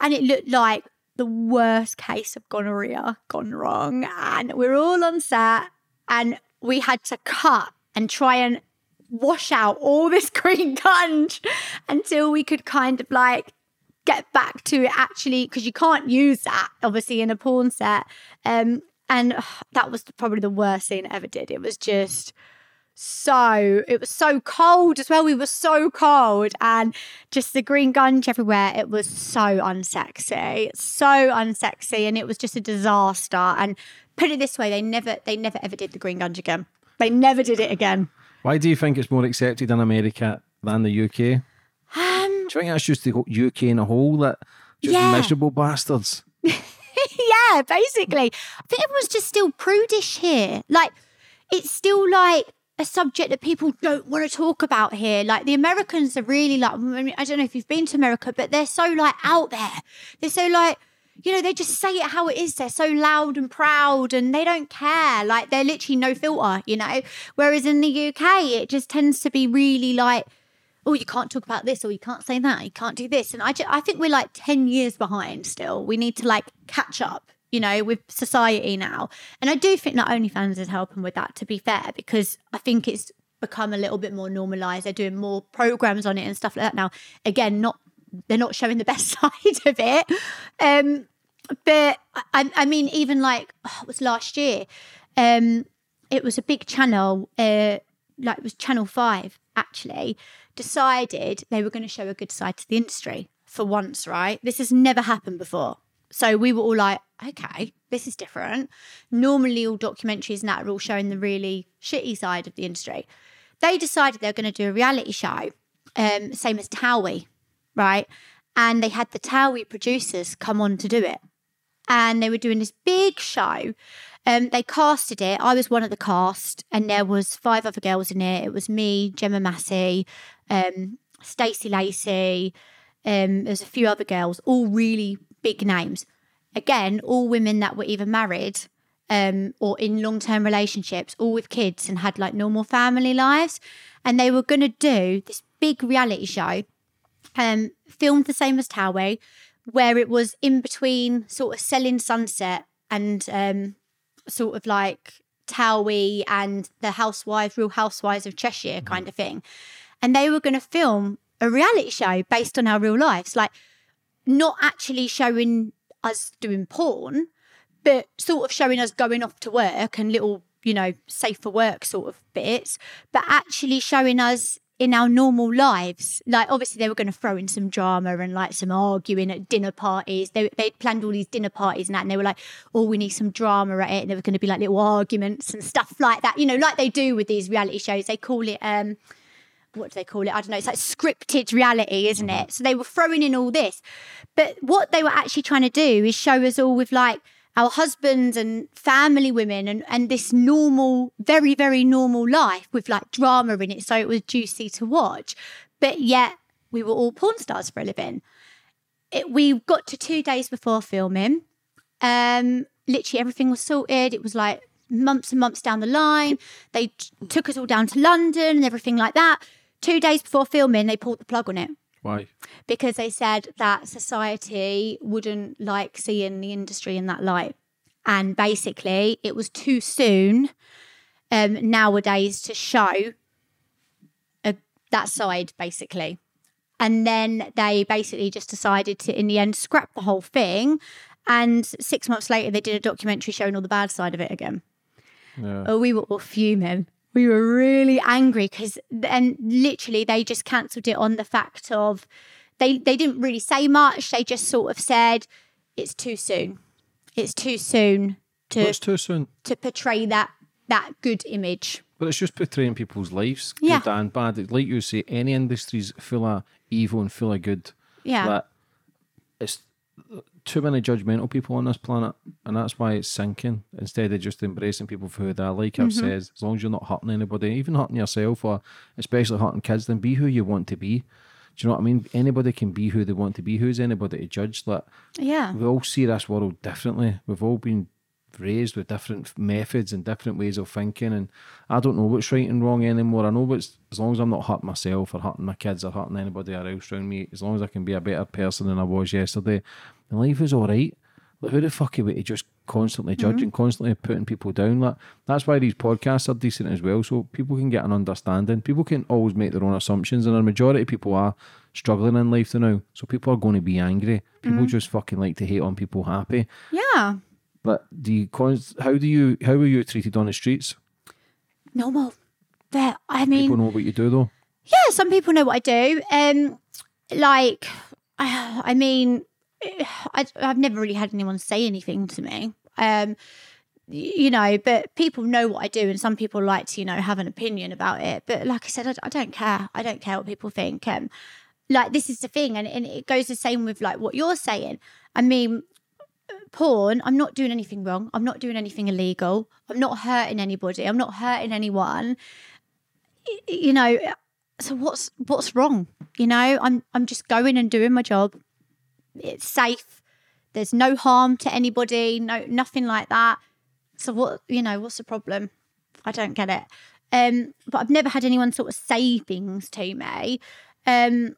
And it looked like the worst case of gonorrhea gone wrong. And we're all on set and we had to cut and try and wash out all this green gunge until we could kind of like get back to it actually because you can't use that obviously in a porn set. Um and ugh, that was probably the worst scene I ever did. It was just so it was so cold as well. We were so cold and just the green gunge everywhere. It was so unsexy so unsexy and it was just a disaster. And put it this way they never they never ever did the green gunge again they never did it again Why do you think it's more accepted in America than the UK? um Do you think that's just the UK in a whole that just Yeah. miserable bastards? yeah, basically. I think everyone's just still prudish here. Like, it's still like a subject that people don't want to talk about here. Like, the Americans are really like, I, mean, I don't know if you've been to America, but they're so like out there. They're so like, you know, they just say it how it is. They're so loud and proud and they don't care. Like, they're literally no filter, you know? Whereas in the UK, it just tends to be really like, oh, you can't talk about this or you can't say that, you can't do this. And I, ju- I think we're like 10 years behind still. We need to like catch up, you know, with society now. And I do think that OnlyFans is helping with that, to be fair, because I think it's become a little bit more normalized. They're doing more programs on it and stuff like that now. Again, not they're not showing the best side of it. Um, but I, I mean, even like oh, it was last year, um, it was a big channel, uh, like it was Channel Five actually, decided they were going to show a good side to the industry for once, right? This has never happened before. So we were all like, okay, this is different. Normally, all documentaries and that are all showing the really shitty side of the industry. They decided they were going to do a reality show, um, same as Towie, right? And they had the Towie producers come on to do it. And they were doing this big show. Um, they casted it. I was one of the cast, and there was five other girls in it. It was me, Gemma Massey, um, Stacey Lacey. Um, there's a few other girls, all really big names. Again, all women that were either married um, or in long term relationships, all with kids and had like normal family lives. And they were going to do this big reality show, um, filmed the same as Towie, where it was in between sort of selling sunset and um, sort of like Towie and the housewives, real housewives of Cheshire kind of thing. And they were going to film a reality show based on our real lives. Like, not actually showing us doing porn, but sort of showing us going off to work and little, you know, safe for work sort of bits, but actually showing us in our normal lives. Like obviously they were going to throw in some drama and like some arguing at dinner parties. They they'd planned all these dinner parties and that, and they were like, "Oh, we need some drama at it." And there was going to be like little arguments and stuff like that. You know, like they do with these reality shows. They call it um what do they call it? I don't know. It's like scripted reality, isn't it? So they were throwing in all this. But what they were actually trying to do is show us all with like our husbands and family women and, and this normal, very, very normal life with like drama in it. So it was juicy to watch. But yet we were all porn stars for a living. It, we got to two days before filming. Um, literally everything was sorted. It was like months and months down the line. They t- took us all down to London and everything like that. Two days before filming, they pulled the plug on it Why? because they said that society wouldn't like seeing the industry in that light. And basically, it was too soon um, nowadays to show a, that side, basically. And then they basically just decided to, in the end, scrap the whole thing. And six months later, they did a documentary showing all the bad side of it again. Yeah. Oh, we were all fuming. We were really angry because, and literally, they just cancelled it on the fact of they they didn't really say much. They just sort of said it's too soon. It's too soon to What's too soon? to portray that that good image. But it's just portraying people's lives, Yeah. good and bad. Like you say, any industry's full of evil and full of good. Yeah. That it's too many judgmental people on this planet, and that's why it's sinking. Instead of just embracing people for who they are, like I've Mm-hmm. said, as long as you're not hurting anybody, even hurting yourself, or especially hurting kids, then be who you want to be. Do you know what I mean? Anybody can be who they want to be. Who's anybody to judge? Like Yeah. we all see this world differently. We've all been raised with different methods and different ways of thinking, and I don't know what's right and wrong anymore. I know what's as long as I'm not hurting myself or hurting my kids or hurting anybody else around me, as long as I can be a better person than I was yesterday, then life is all right. Like who the fuck are we to just constantly judging, constantly putting people down? Like that's why these podcasts are decent as well, so people can get an understanding. People can always make their own assumptions, and a majority of people are struggling in life to now. So people are going to be angry. People just fucking like to hate on people happy. Yeah. But do you how do you how are you treated on the streets? Normal. There. I mean, People know what you do though. yeah. Some people know what I do. Um, like, I I mean, I, I've never really had anyone say anything to me. Um, you know, but people know what I do, and some people like to, you know, have an opinion about it. But like I said, I, I don't care. I don't care what people think. Um, like this is the thing, and, and it goes the same with like what you're saying. I mean, porn, I'm not doing anything wrong. I'm not doing anything illegal. I'm not hurting anybody. I'm not hurting anyone. You know, so what's what's wrong? You know, I'm I'm just going and doing my job. It's safe. There's no harm to anybody. No, nothing like that. So what? You know, what's the problem? I don't get it. Um, but I've never had anyone sort of say things to me. Um,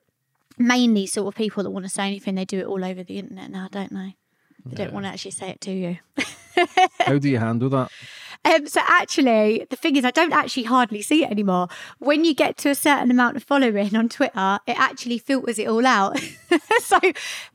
mainly sort of people that want to say anything. They do it all over the internet now, don't they? They don't want to actually say it to you. How do you handle that? Um, so actually, the thing is, I don't actually hardly see it anymore. When you get to a certain amount of following on Twitter, it actually filters it all out. so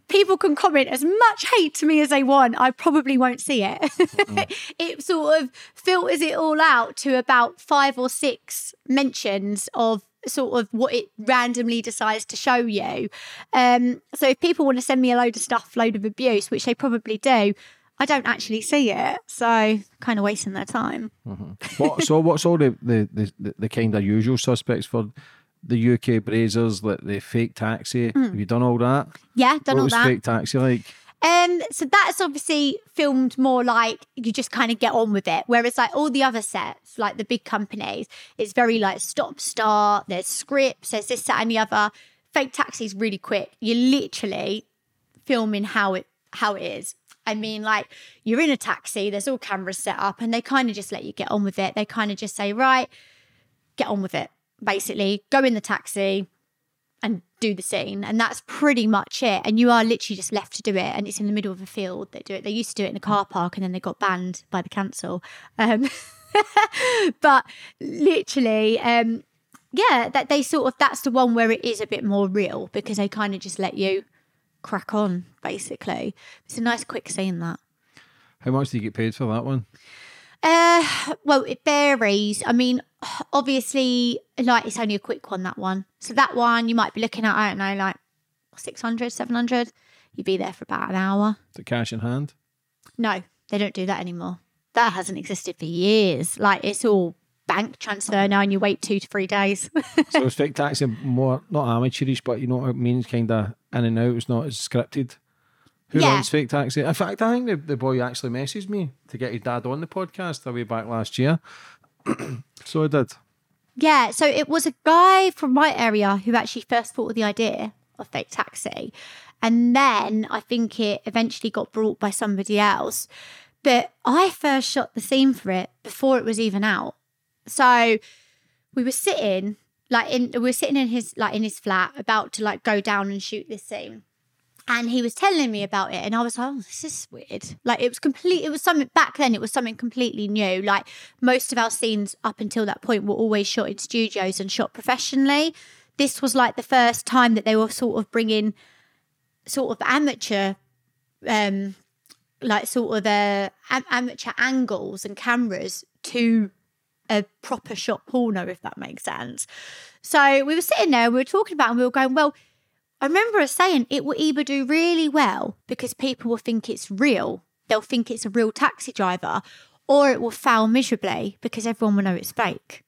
people can comment as much hate to me as they want. I probably won't see it. it sort of filters it all out to about five or six mentions of sort of what it randomly decides to show you. Um, so if people want to send me a load of stuff, load of abuse, which they probably do, I don't actually see it. So kind of wasting their time. What so what's all the the, the, the kind of usual suspects for the UK Brazzers, like the fake taxi? Have you done all that? Yeah, done what all was that. fake taxi like? Um, so that's obviously filmed more like you just kind of get on with it. Whereas like all the other sets, like the big companies, it's very like stop start. There's scripts. There's this, that, and the other. Fake taxi's really quick. You're literally filming how it how it is. I mean, like you're in a taxi. There's all cameras set up, and they kind of just let you get on with it. They kind of just say, right, get on with it. Basically, go in the taxi, and do the scene and that's pretty much it and you are literally just left to do it and it's in the middle of a field they do it they used to do it in a car park and then they got banned by the council um but literally um yeah that they sort of that's the one where it is a bit more real because they kind of just let you crack on. Basically, it's a nice quick scene that. How much do you get paid for that one? Uh, well, it varies. I mean, obviously, like it's only a quick one. That one. So that one you might be looking at. I don't know, like 600, 700. You'd be there for about an hour. The cash in hand? No, they don't do that anymore. That hasn't existed for years. Like it's all bank transfer now, and you wait two to three days. so it's fake taxi more not amateurish, but you know what it means, kind of in and out. It's not as scripted. Who Yeah. runs fake taxi? In fact, I think the, the boy actually messaged me to get his dad on the podcast way back last year. so I did. Yeah, so it was a guy from my area who actually first thought of the idea of fake taxi. And then I think it eventually got brought by somebody else. But I first shot the scene for it before it was even out. So we were sitting like in we were sitting in his like in his flat about to like go down and shoot this scene. And he was telling me about it, and I was like, "Oh, this is weird." Like it was complete. It was something back then. It was something completely new. Like most of our scenes up until that point were always shot in studios and shot professionally. This was like the first time that they were sort of bringing sort of amateur, um, like sort of uh, am- amateur angles and cameras to a proper shot porno, if that makes sense. So we were sitting there, we were talking about, and we were going, well. I remember us saying it will either do really well because people will think it's real, they'll think it's a real taxi driver, or it will fail miserably because everyone will know it's fake.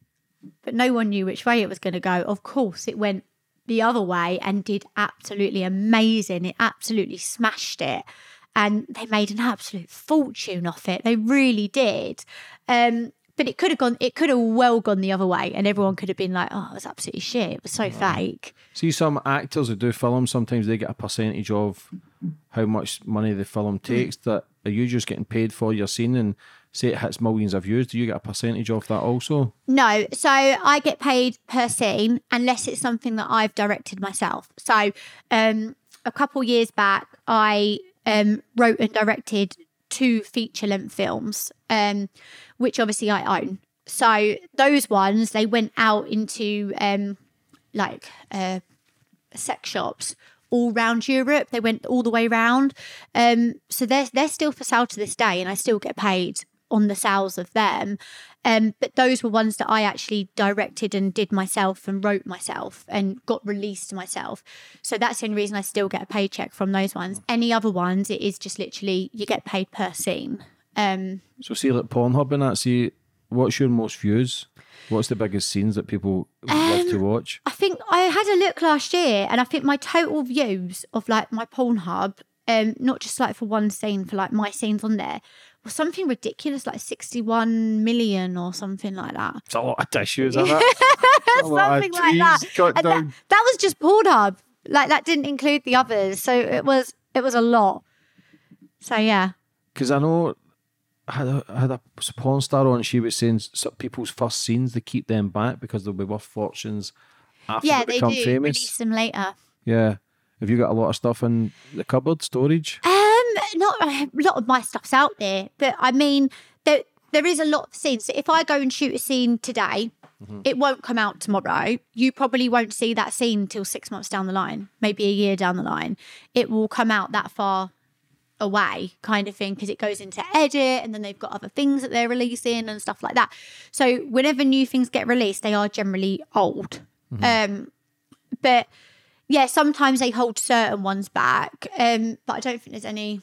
But no one knew which way it was going to go. Of course, it went the other way and did absolutely amazing. It absolutely smashed it. And they made an absolute fortune off it. They really did. Um, but it could have gone, it could have well gone the other way, and everyone could have been like, oh, it was absolutely shit. It was so fake. See, some actors who do film, sometimes they get a percentage of how much money the film takes. That are you just getting paid for your scene and say it hits millions of views? Do you get a percentage of that also? No, so I get paid per scene unless it's something that I've directed myself. So um, a couple years back, I um, wrote and directed two feature length films, um, which obviously I own. So those ones they went out into um, like uh, sex shops all round Europe. They went all the way round. Um, so they're they're still for sale to this day, and I still get paid on the sales of them. Um, but those were ones that I actually directed and did myself and wrote myself and got released myself. So that's the only reason I still get a paycheck from those ones. Any other ones, it is just literally you get paid per scene. Um, So see, like Pornhub and that. See, what's your most views? What's the biggest scenes that people would love to watch? I think I had a look last year, and I think my total views of like my Pornhub, um, not just like for one scene, for like my scenes on there, something ridiculous, like sixty-one million or something like that. It's a lot of tissues, isn't it? a lot of something like that. trees cut that, that was just Pornhub. Like that didn't include the others, so it was it was a lot. So yeah, Because I know I had, a, I had a porn star on. She was saying some people's first scenes they keep them back because they'll be worth fortunes after yeah, they they become do famous. release them later. Yeah. Have you got a lot of stuff in the cupboard storage? Um, not a lot of my stuff's out there, but I mean, there there is a lot of scenes. So if I go and shoot a scene today, it won't come out tomorrow. You probably won't see that scene till six months down the line, maybe a year down the line. It will come out that far away, kind of thing, because it goes into edit, and then they've got other things that they're releasing and stuff like that. So whenever new things get released, they are generally old. Um, but yeah, sometimes they hold certain ones back, um, but I don't think there's any.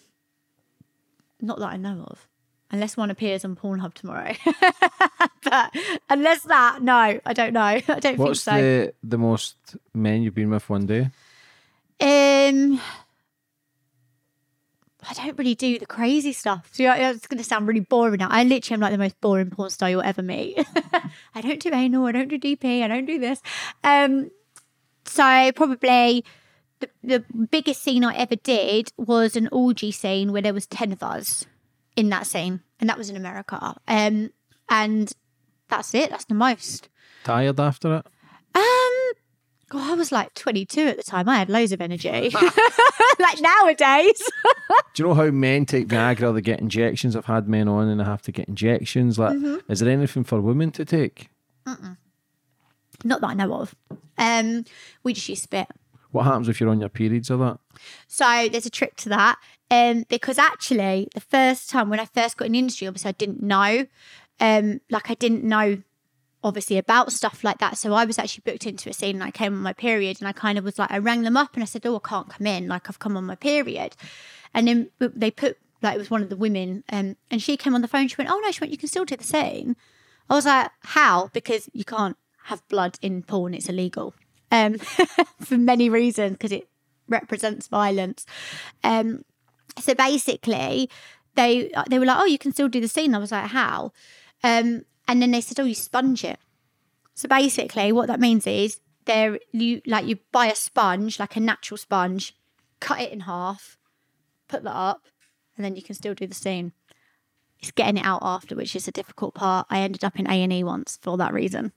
Not that I know of, unless one appears on Pornhub tomorrow. but unless that, no, I don't know. I don't What's think so. the the most men you've been with one day? Um, I don't really do the crazy stuff. So yeah, it's going to sound really boring now. I literally am like the most boring porn star you'll ever meet. I don't do anal. I don't do DP. I don't do this. Um, so probably the, the biggest scene I ever did was an orgy scene where there was 10 of us in that scene. And that was in America. Um, and that's it. That's the most. Tired after it? Um, God, I was like 22 at the time. I had loads of energy. like nowadays. Do you know how men take Viagra? They get injections. I've had men on and they have to get injections. Like, Mm-hmm. is there anything for women to take? Not that I know of. Um, we just use spit. What happens if you're on your periods or that? So there's a trick to that. Um, because actually, the first time when I first got in the industry, obviously I didn't know. Um, like I didn't know obviously about stuff like that. So I was actually booked into a scene and I came on my period and I kind of was like, I rang them up and I said, Oh, I can't come in. Like I've come on my period. And then they put, like, it was one of the women um, and she came on the phone. She went, Oh, no, she went, You can still do the scene. I was like, How? Because you can't have blood in porn, it's illegal um, for many reasons because it represents violence. Um, so basically, they they were like, "Oh, you can still do the scene." I was like, "How?" Um, and then they said, "Oh, you sponge it." So basically, what that means is there you like you buy a sponge, like a natural sponge, cut it in half, put that up, and then you can still do the scene. It's getting it out after, which is a difficult part. I ended up in A and E once for that reason.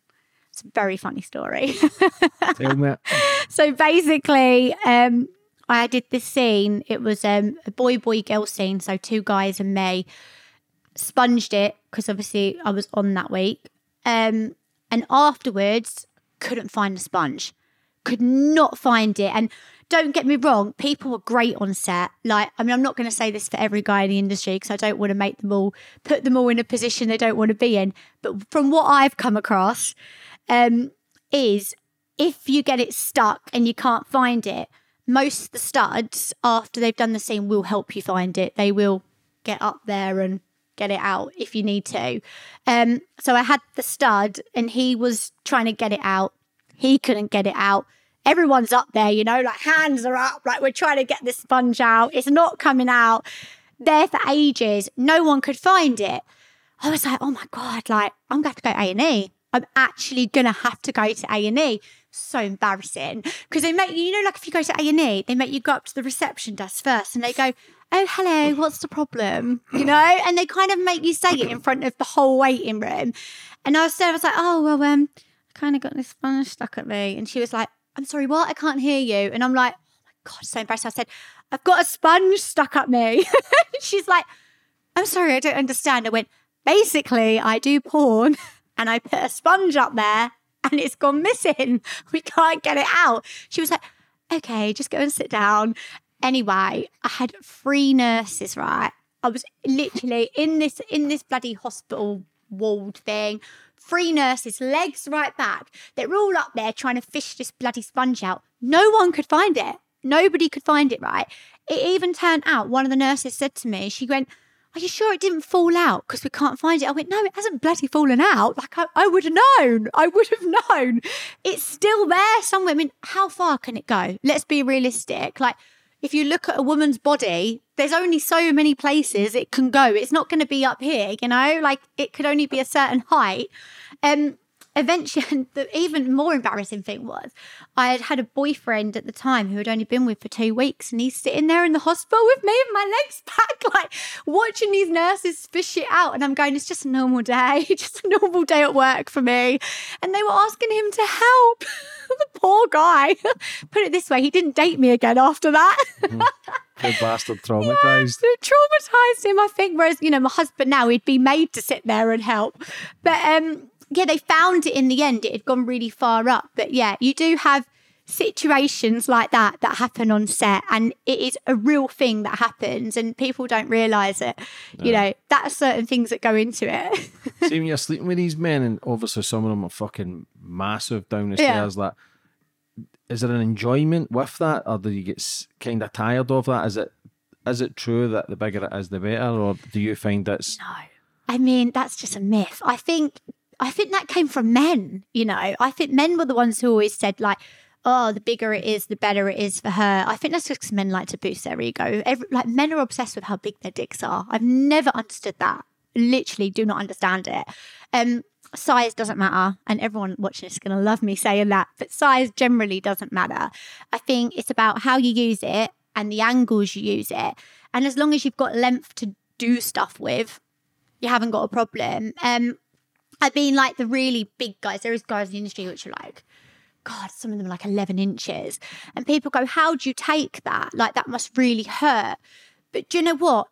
It's a very funny story. So basically, um, I did this scene. It was um, a boy boy girl scene. So two guys and me sponged it because obviously I was on that week. Um, and afterwards, couldn't find the sponge. Could not find it. And don't get me wrong, people were great on set. Like, I mean, I'm not going to say this for every guy in the industry because I don't want to make them all put them all in a position they don't want to be in. But from what I've come across, um, is if you get it stuck and you can't find it, most the studs, after they've done the scene, will help you find it. They will get up there and get it out if you need to. Um, so I had the stud and he was trying to get it out. He couldn't get it out. Everyone's up there, you know, like hands are up, like we're trying to get this sponge out. It's not coming out. There for ages. No one could find it. I was like, oh my God, like I'm going to go A&E. I'm actually going to have to go to A&E. So embarrassing because they make you know like if you go to A&E, they make you go up to the reception desk first and they go, "Oh, hello, what's the problem?" You know, and they kind of make you say it in front of the whole waiting room. And I was there, I was like, "Oh, well, um, I kind of got this sponge stuck at me." And she was like, "I'm sorry, what? I can't hear you." And I'm like, "Oh my god, so embarrassed." I said, "I've got a sponge stuck at me." She's like, "I'm sorry, I don't understand." I went, "Basically, I do porn." and I put a sponge up there and it's gone missing. We can't get it out. She was like, okay, just go and sit down. Anyway, I had three nurses, right? I was literally in this in this bloody hospital walled thing. Three nurses, legs right back. They're all up there trying to fish this bloody sponge out. No one could find it. Nobody could find it, right? It even turned out one of the nurses said to me, she went, are you sure it didn't fall out because we can't find it? I went, no, it hasn't bloody fallen out. Like I, I would have known. I would have known. It's still there somewhere. I mean, how far can it go? Let's be realistic. Like if you look at a woman's body, there's only so many places it can go. It's not going to be up here, you know, like it could only be a certain height. Um, eventually, the even more embarrassing thing was I had had a boyfriend at the time who had only been with for two weeks, and he's sitting there in the hospital with me and my legs back, like watching these nurses fish it out. And I'm going, it's just a normal day, just a normal day at work for me. And they were asking him to help. the poor guy. Put it this way, he didn't date me again after that. Mm-hmm. Poor bastard traumatized. Yeah, traumatized him, I think. Whereas, you know, my husband now, he'd be made to sit there and help. But um, yeah, they found it in the end. It had gone really far up. But yeah, you do have situations like that that happen on set and it is a real thing that happens and people don't realize it no. you know that's certain things that go into it see when you're sleeping with these men and obviously some of them are fucking massive down the stairs yeah. that is there an enjoyment with that or do you get kind of tired of that is it is it true that the bigger it is the better or do you find that's no I mean, that's just a myth. I think I think that came from men, you know. I think men were the ones who always said, like, oh, the bigger it is, the better it is for her. I think that's because men like to boost their ego. Every, like, men are obsessed with how big their dicks are. I've never understood that. Literally, do not understand it. Um, size doesn't matter, and everyone watching this is going to love me saying that, but size generally doesn't matter. I think it's about how you use it and the angles you use it. And as long as you've got length to do stuff with, you haven't got a problem. Um, I mean, like the really big guys. There is guys in the industry which are like, God, some of them are like 11 inches. And people go, How do you take that? Like, that must really hurt. But do you know what?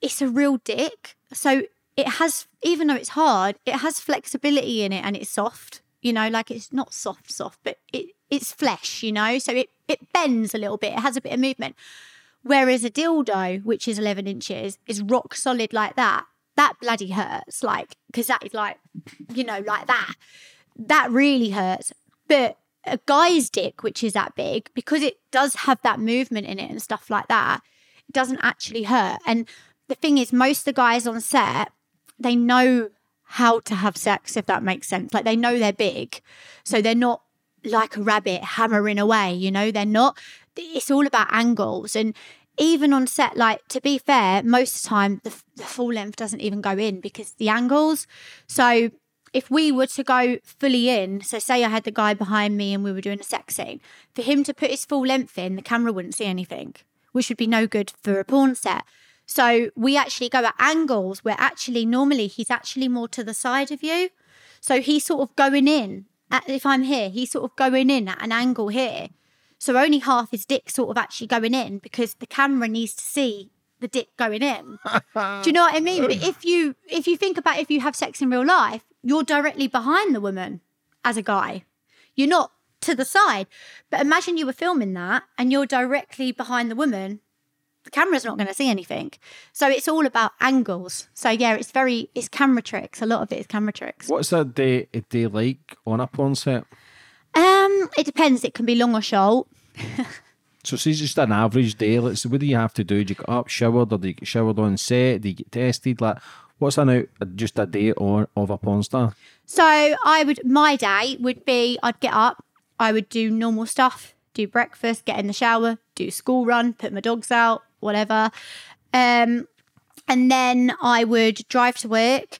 it's a real dick. So it has, even though it's hard, it has flexibility in it and it's soft. You know, like it's not soft, soft, but it it's flesh. You know, so it it bends a little bit. It has a bit of movement. Whereas a dildo, which is 11 inches, is rock solid like that. That bloody hurts, like, because that is like, you know, like that. That really hurts. But a guy's dick, which is that big, because it does have that movement in it and stuff like that, it doesn't actually hurt. And the thing is, most of the guys on set, they know how to have sex, if that makes sense. Like they know they're big. So they're not like a rabbit hammering away, you know, they're not. It's all about angles. And even on set, like to be fair, most of the time the, the full length doesn't even go in because the angles. So if we were to go fully in, so say I had the guy behind me and we were doing a sex scene, for him to put his full length in, the camera wouldn't see anything, which would be no good for a porn set. So we actually go at angles where actually normally he's actually more to the side of you. So he's sort of going in. At, if I'm here, he's sort of going in at an angle here. So only half his dick sort of actually going in because the camera needs to see the dick going in. Do you know what I mean? But if you if you think about if you have sex in real life, you're directly behind the woman as a guy. You're not to the side. But imagine you were filming that and you're directly behind the woman. The camera's not going to see anything. So it's all about angles. So yeah, it's very it's camera tricks. A lot of it is camera tricks. What's a day a day like on a porn set? Um, it depends. It can be long or short. So it's just an average day. Let's see, what do you have to do? Do you get up, showered, or do you get showered on set? Do you get tested? Like, what's an out just a day or of a porn star? So I would my day would be I'd get up, I would do normal stuff, do breakfast, get in the shower, do school run, put my dogs out, whatever. Um, and then I would drive to work,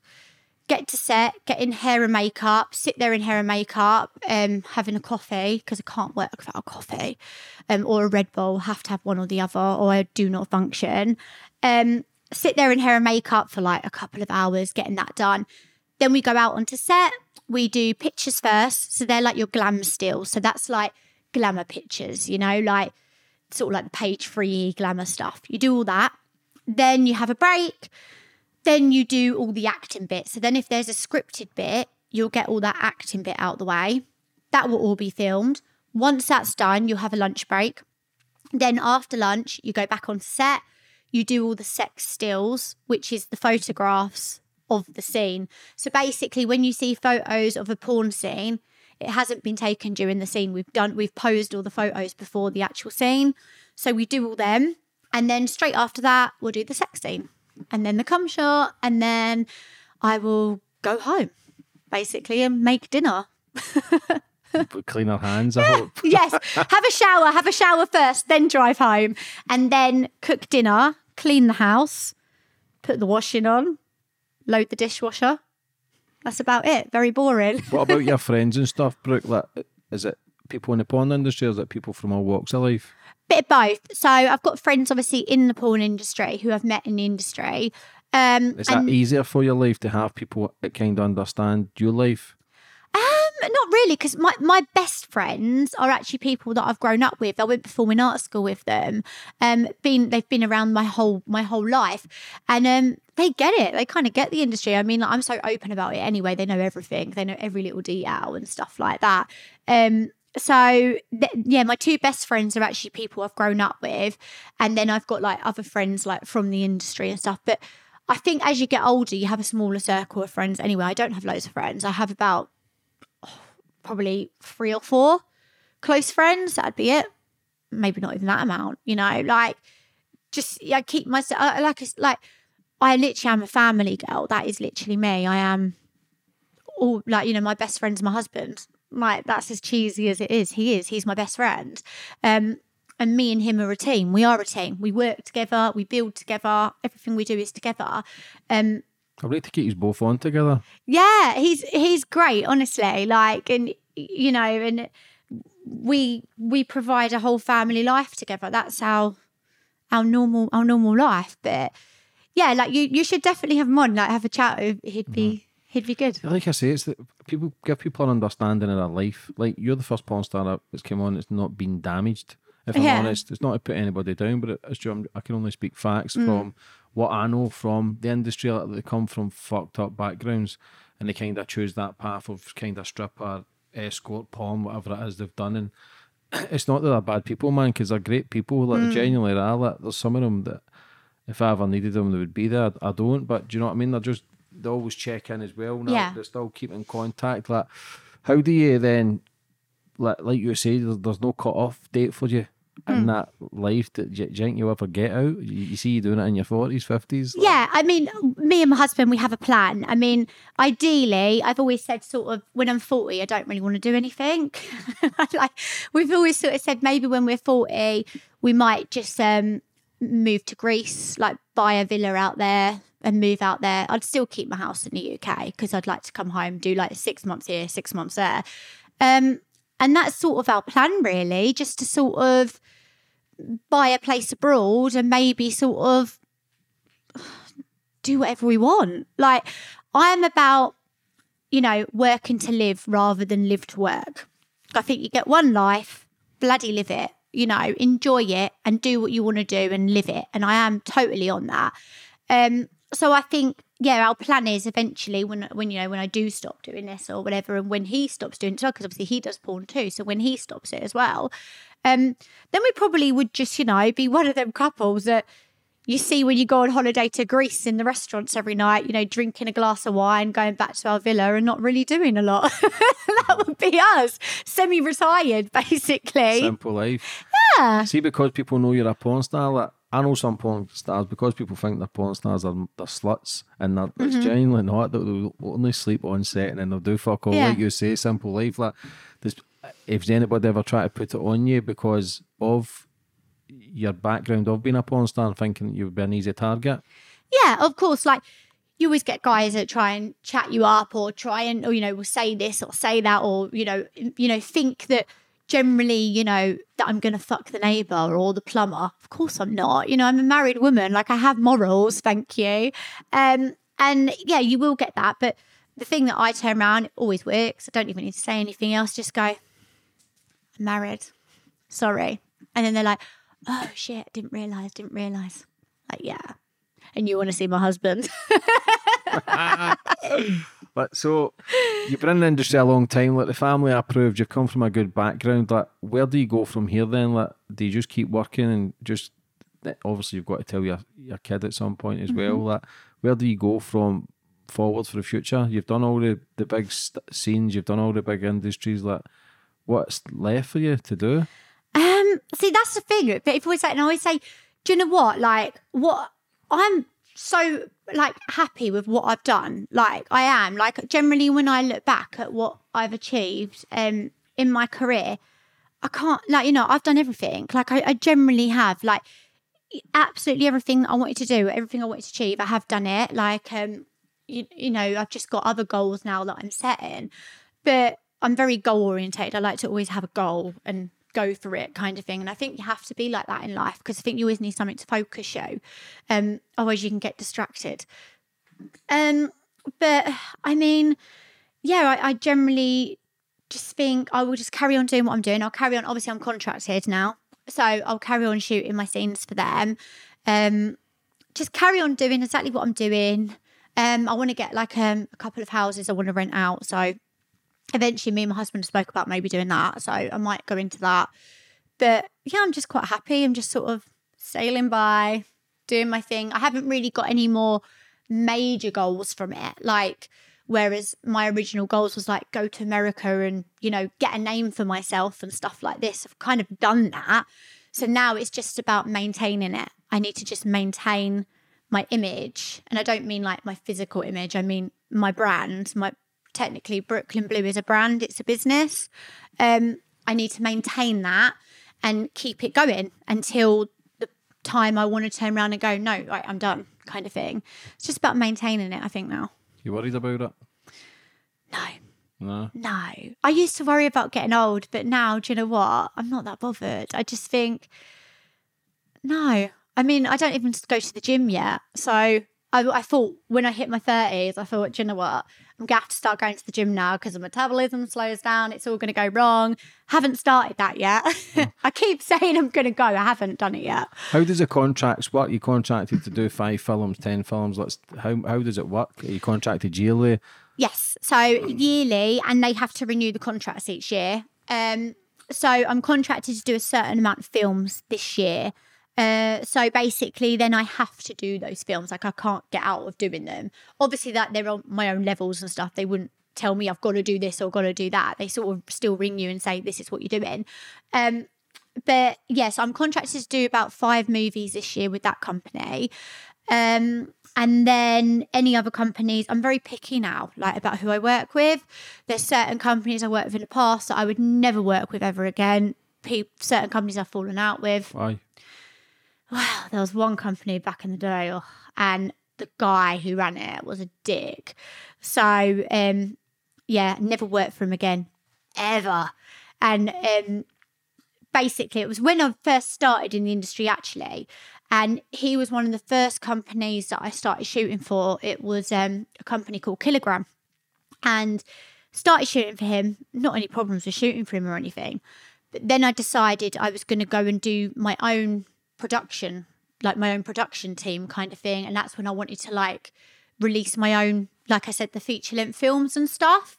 get to set, get in hair and makeup, sit there in hair and makeup, um, having a coffee because I can't work without a coffee, um, or a Red Bull. Have to have one or the other, or I do not function. Um, sit there in hair and makeup for like a couple of hours, getting that done. Then we go out onto set. We do pictures first, so they're like your glam stills. So that's like glamour pictures, you know, like sort of like the page three glamour stuff. You do all that. Then you have a break then you do all the acting bit. So then if there's a scripted bit, you'll get all that acting bit out the way. That will all be filmed. Once that's done, you'll have a lunch break. Then after lunch, you go back on set. You do all the sex stills, which is the photographs of the scene. So basically, when you see photos of a porn scene, it hasn't been taken during the scene. We've done we've posed all the photos before the actual scene. So we do all them. And then straight after that, we'll do the sex scene and then the cum shot, and then I will go home basically and make dinner. Clean our hands, I hope. yes, have a shower, have a shower first, then drive home, and then cook dinner, clean the house, put the washing on, load the dishwasher. That's about it. Very boring. what about your friends and stuff, Brooke? Like, is it people in the porn industry or is it people from all walks of life? bit of both. So I've got friends obviously in the porn industry who I've met in the industry. Um, Is that easier for your life to have people that kind of understand your life? Um, not really, because my, my best friends are actually people that I've grown up with. I went performing art school with them. Um, been they've been around my whole my whole life, and um, they get it. They kind of get the industry. I mean, like, I'm so open about it anyway. They know everything. They know every little detail and stuff like that. Um, so th- yeah, my two best friends are actually people I've grown up with, and then I've got like other friends like from the industry and stuff. But I think as you get older, you have a smaller circle of friends. Anyway, I don't have loads of friends. I have about probably three or four close friends. That'd be it. Maybe not even that amount. You know, like just I keep myself like like I literally am a family girl. That is literally me. I am all like you know my best friend's my husband. Like that's as cheesy as it is. He is. He's my best friend. Um, and me and him are a team. We are a team. We work together. We build together. Everything we do is together. Um, I'd like to keep you both on together. yeah, he's he's great, honestly. Like, and you know, and we we provide a whole family life together. That's our our normal our normal life. But yeah, like you you should definitely have him on. Like, have a chat. He'd be he'd be good. Like I say, it's that people give people an understanding of their life. Like you're the first porn star that's come on that's not been damaged. If I'm Yeah. honest, it's not to put anybody down, but it's true. I'm- can only speak facts Mm. from what I know from the industry. Like they come from fucked up backgrounds, and they kind of choose that path of kind of stripper, escort, porn, whatever it is they've done, and it's not that they're bad people, man, because they're great people. Like Mm. genuinely are. Like there's some of them that if I ever needed them, they would be there. I don't, but do you know what I mean? They're just they always check in as well. Now. Yeah. They still keep in contact. Like how do you then, like like you say, there's, no cut off date for you Mm. in that life. That do you, you think you'll ever get out? You, you see you doing it in your forties, fifties. Yeah, I mean, me and my husband, we have a plan. I mean, ideally, I've always said sort of when I'm 40, I don't really want to do anything. like we've always sort of said maybe when we're 40, we might just um move to Greece, like buy a villa out there and move out there. I'd still keep my house in the UK because I'd like to come home, do like six months here, six months there. Um, and that's sort of our plan, really, just to sort of buy a place abroad and maybe sort of do whatever we want. Like, I'm about, you know, working to live rather than live to work. I think you get one life, bloody live it, you know, enjoy it and do what you want to do and live it. And I am totally on that. Um, so I think, yeah, our plan is eventually when, when you know, when I do stop doing this or whatever, and when he stops doing it, because obviously he does porn too. So when he stops it as well, um, then we probably would just, you know, be one of them couples that you see when you go on holiday to Greece in the restaurants every night, you know, drinking a glass of wine, going back to our villa and not really doing a lot. that would be us, semi retired, basically. Simple life. Yeah. See, because people know you're a porn star, like, I know some porn stars because people think they're porn stars, are they're sluts, and they're, it's Mhm. genuinely not. They'll only sleep on set and then they'll do fuck all, Yeah. like you say, simple life. Like, this, if anybody ever try to put it on you because of your background of being a porn star and thinking you would be an easy target, Yeah, of course. Like you always get guys that try and chat you up or try and, or, you know, will say this or say that or, you know, you know, think that generally, you know, that I'm going to fuck the neighbor or the plumber. Of course I'm not. You know, I'm a married woman. Like I have morals, thank you. Um, and yeah, you will get that. But the thing that I turn around, it always works. I don't even need to say anything else. Just go, I'm married. Sorry. And then they're like, oh shit, didn't realize, didn't realize. Like, yeah. And you want to see my husband. But so you've been in the industry a long time. Like the family approved. You've come from a good background. Like where do you go from here? Then like do you just keep working and just obviously you've got to tell your your kid at some point as well. Mhm. Like where do you go from forward for the future? You've done all the the big st- scenes. You've done all the big industries. Like what's left for you to do? Um, see, that's the thing. But if we say, and I always say, do you know what? Like, what I'm so like happy with what I've done. Like, I am. Like, generally, when I look back at what I've achieved, um, in my career, I can't like you know I've done everything. Like, I, I generally have like absolutely everything that I wanted to do, everything I wanted to achieve. I have done it. Like, um, you, you know, I've just got other goals now that I'm setting, but I'm very goal orientated. I like to always have a goal and go for it kind of thing. And I think you have to be like that in life because I think you always need something to focus you. Um, otherwise you can get distracted. Um, but I mean, yeah, I, I generally just think I will just carry on doing what I'm doing. I'll carry on. Obviously, I'm contracted now, so I'll carry on shooting my scenes for them. Um, just carry on doing exactly what I'm doing. Um, I want to get like um, a couple of houses I want to rent out. So eventually, me and my husband spoke about maybe doing that. So I might go into that. But yeah, I'm just quite happy. I'm just sort of sailing by, doing my thing. I haven't really got any more major goals from it. Like, whereas my original goals was like go to America and, you know, get a name for myself and stuff like this. I've kind of done that. So now it's just about maintaining it. I need to just maintain my image. And I don't mean like my physical image, I mean my brand. My technically Brooklyn Blue is a brand, it's a business. Um, I need to maintain that and keep it going until the time I want to turn around and go, no, right, I'm done, kind of thing. It's just about maintaining it, I think now. You worried about it? No. No. No. I used to worry about getting old, but now, do you know what? I'm not that bothered. I just think, no. I mean, I don't even go to the gym yet. So I, I thought when I hit my 30s, I thought, do you know what? I'm going to have to start going to the gym now because the metabolism slows down. It's all going to go wrong. Haven't started that yet. I keep saying I'm going to go. I haven't done it yet. How does the contracts work? You contracted to do five films, ten films. Let's how how does it work? Are you contracted yearly? Yes. So yearly, and they have to renew the contracts each year. Um, so I'm contracted to do a certain amount of films this year. Uh, so basically, then I have to do those films. Like I can't get out of doing them. Obviously, that they're on my own levels and stuff. They wouldn't tell me I've got to do this or got to do that. They sort of still ring you and say this is what you're doing. Um, but yes, I'm contracted to do about five movies this year with that company. Um, and then any other companies, I'm very picky now, like about who I work with. There's certain companies I worked with in the past that I would never work with ever again. Certain companies I've fallen out with. Why? Wow, there was one company back in the day, oh, and the guy who ran it was a dick. So, um, yeah, never worked for him again, ever. And um, basically, it was when I first started in the industry, actually. And he was one of the first companies that I started shooting for. It was um, a company called Killergram. And started shooting for him, not any problems with shooting for him or anything. But then I decided I was going to go and do my own production, like my own production team kind of thing. And that's when I wanted to like release my own, like I said, the feature length films and stuff.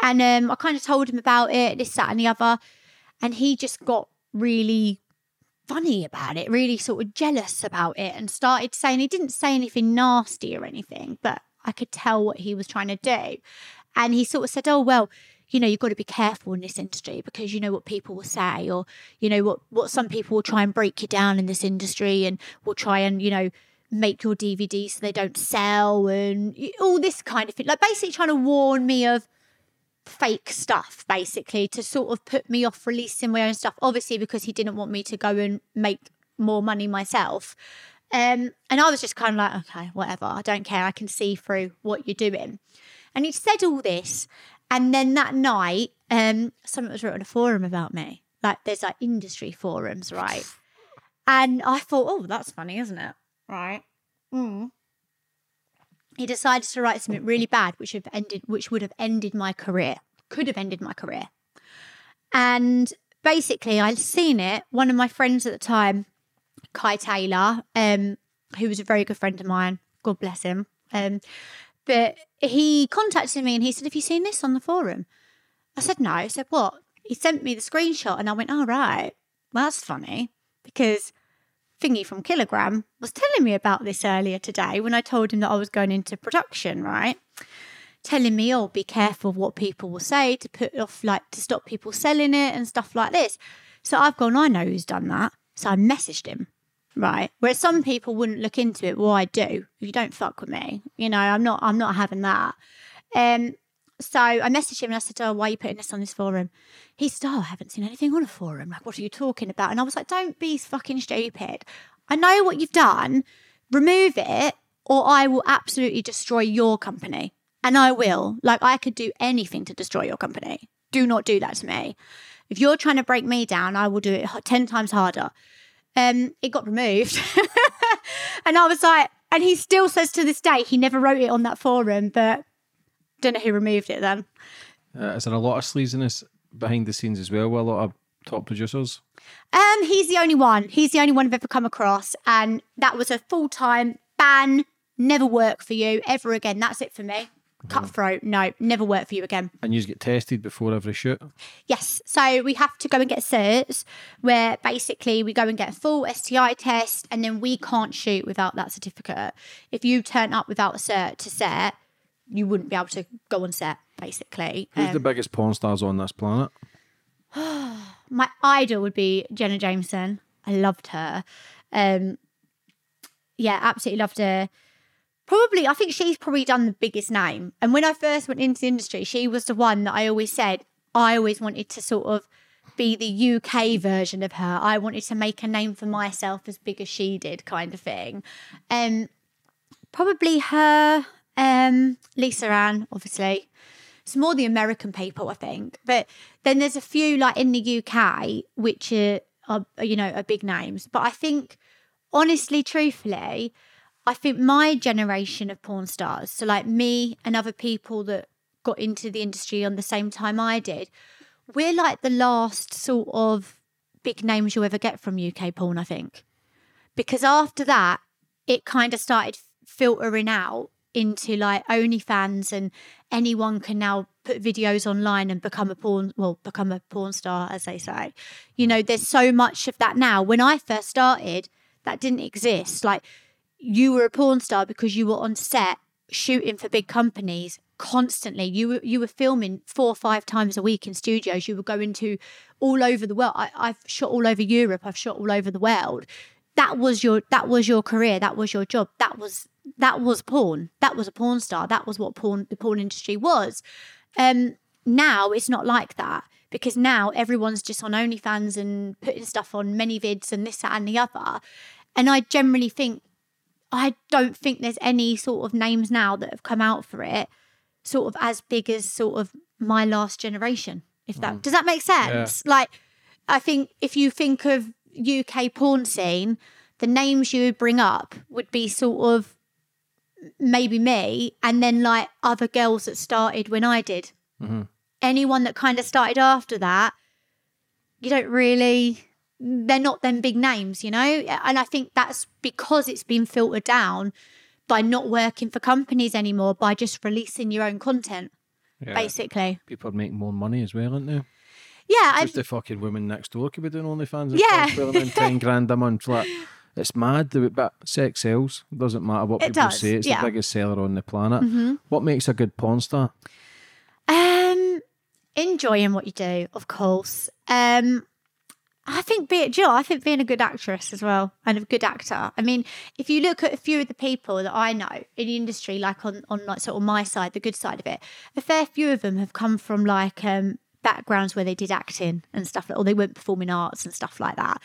And um, I kind of told him about it, this, that, and the other. And he just got really funny about it, really sort of jealous about it, and started saying he didn't say anything nasty or anything, but I could tell what he was trying to do. And he sort of said, Oh, well, you know, you've got to be careful in this industry because you know what people will say, or you know what what some people will try and break you down in this industry and will try and, you know, make your DVD so they don't sell and all this kind of thing. Like basically trying to warn me of fake stuff, basically, to sort of put me off releasing my own stuff. Obviously, because he didn't want me to go and make more money myself. Um, and I was just kind of like, okay, whatever. I don't care. I can see through what you're doing. And he said all this. And then that night, um, someone was written on a forum about me. Like there's like industry forums, right? And I thought, oh, that's funny, isn't it? Right. Mm. He decided to write something really bad, which have ended, which would have ended my career, could have ended my career. And basically, I'd seen it. One of my friends at the time, Kai Taylor, um, who was a very good friend of mine, God bless him. Um, but he contacted me and he said, Have you seen this on the forum? I said, No. He said, What? He sent me the screenshot and I went, All right, well, that's funny because Thingy from Killergram was telling me about this earlier today when I told him that I was going into production, right? Telling me, oh, be careful of what people will say to put off, like, to stop people selling it and stuff like this. So I've gone, I know who's done that. So I messaged him, right? Whereas some people wouldn't look into it. Well, I do. If you don't fuck with me, you know, I'm not, I'm not having that. Um, so I messaged him and I said, Oh, why are you putting this on this forum? He said, Oh, I haven't seen anything on a forum. Like, what are you talking about? And I was like, Don't be fucking stupid. I know what you've done. Remove it, or I will absolutely destroy your company. And I will. Like, I could do anything to destroy your company. Do not do that to me. If you're trying to break me down, I will do it 10 times harder. Um, it got removed. and I was like, and he still says to this day, he never wrote it on that forum, but don't know who removed it then. Uh, is there a lot of sleaziness behind the scenes as well with a lot of top producers? Um, he's the only one. He's the only one I've ever come across, and that was a full time ban. Never work for you ever again. That's it for me. Cutthroat, no, never work for you again. And you just get tested before every shoot? Yes. So we have to go and get certs where basically we go and get a full STI test and then we can't shoot without that certificate. If you turn up without a cert to set, you wouldn't be able to go on set, basically. Who's Um, the biggest porn stars on this planet? my idol would be Jenna Jameson. I loved her. Um, yeah, absolutely loved her. Probably, I think she's probably done the biggest name. And when I first went into the industry, she was the one that I always said I always wanted to sort of be the UK version of her. I wanted to make a name for myself as big as she did, kind of thing. Um, probably her, um, Lisa Ann, obviously. It's more the American people, I think. But then there's a few like in the UK which are, are you know are big names. But I think, honestly, truthfully, I think my generation of porn stars, so like me and other people that got into the industry on the same time I did, we're like the last sort of big names you'll ever get from UK porn, I think. Because after that, it kind of started filtering out into like OnlyFans and anyone can now put videos online and become a porn well become a porn star as they say. You know there's so much of that now. When i first started that didn't exist. Like you were a porn star because you were on set shooting for big companies constantly. You were you were filming four or five times a week in studios. You were going to all over the world. I, i've shot all over europe. I've shot all over the world. That was your that was your career. That was your job. That was that was porn. That was a porn star. That was what porn the porn industry was. Um now it's not like that because now everyone's just on OnlyFans and putting stuff on ManyVids and this that and the other. And I generally think I don't think there's any sort of names now that have come out for it sort of as big as sort of my last generation if that mm. does that make sense? Like I think if you think of UK porn scene the names you would bring up would be sort of maybe me and then like other girls that started when I did. Mm-hmm. Anyone that kind of started after that, you don't really, they're not them big names, you know? And I think that's because it's been filtered down by not working for companies anymore, by just releasing your own content, Yeah. basically. People are making more money as well, aren't they? Yeah, Just the fucking women next door could be doing OnlyFans and Yeah. filming ten grand a month. Like, it's mad, but sex sells. Doesn't matter what It people does, say. It's yeah. the biggest seller on the planet. Mhm. What makes a good porn star? Um, enjoying what you do, of course. Um, I think be Jill, I think being a good actress as well and a good actor. I mean, if you look at a few of the people that I know in the industry, like on on like sort of my side, the good side of it, a fair few of them have come from like um backgrounds where they did acting and stuff, or they went performing arts and stuff like that.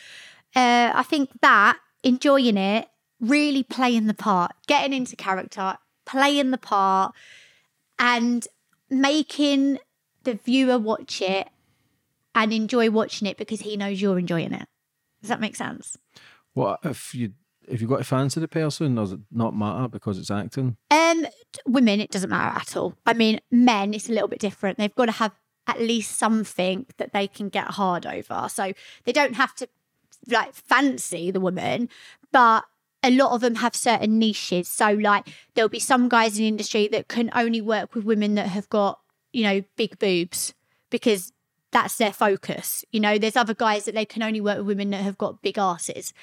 Uh, I think that enjoying it, really playing the part, getting into character, playing the part, and making the viewer watch it and enjoy watching it because he knows you're enjoying it. Does that make sense? What if you if you got a fancy the person? Does it not matter because it's acting? Um, women, it doesn't matter at all. I mean, men, it's a little bit different. They've got to have at least something that they can get hard over. So they don't have to like fancy the woman, but a lot of them have certain niches. So like there'll be some guys in the industry that can only work with women that have got, you know, big boobs because that's their focus. You know, there's other guys that they can only work with women that have got big asses.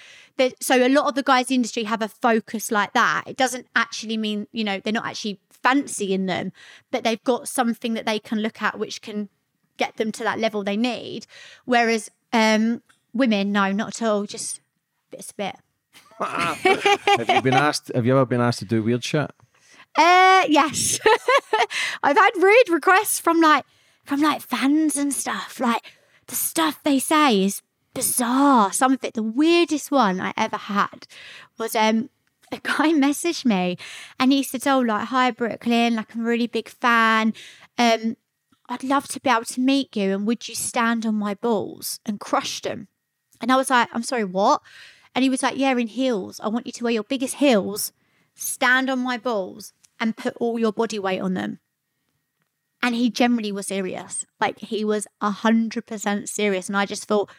So a lot of the guys in the industry have a focus like that. It doesn't actually mean, you know, they're not actually fancying them, but they've got something that they can look at which can get them to that level they need. Whereas um, women, no, not at all. Just bit a bit. have you been asked? Have you ever been asked to do weird shit? Uh, yes, I've had rude requests from like from like fans and stuff. Like the stuff they say is bizarre. Some of it, the weirdest one I ever had was um a guy messaged me and he said, "Oh, like hi Brooklyn, like I'm a really big fan. Um, I'd love to be able to meet you, and would you stand on my balls and crush them?" And I was like, "I'm sorry, what?" And he was like, "Yeah, in heels. I want you to wear your biggest heels." stand on my balls and put all your body weight on them. And he generally was serious. Like he was a hundred percent serious. And I just thought,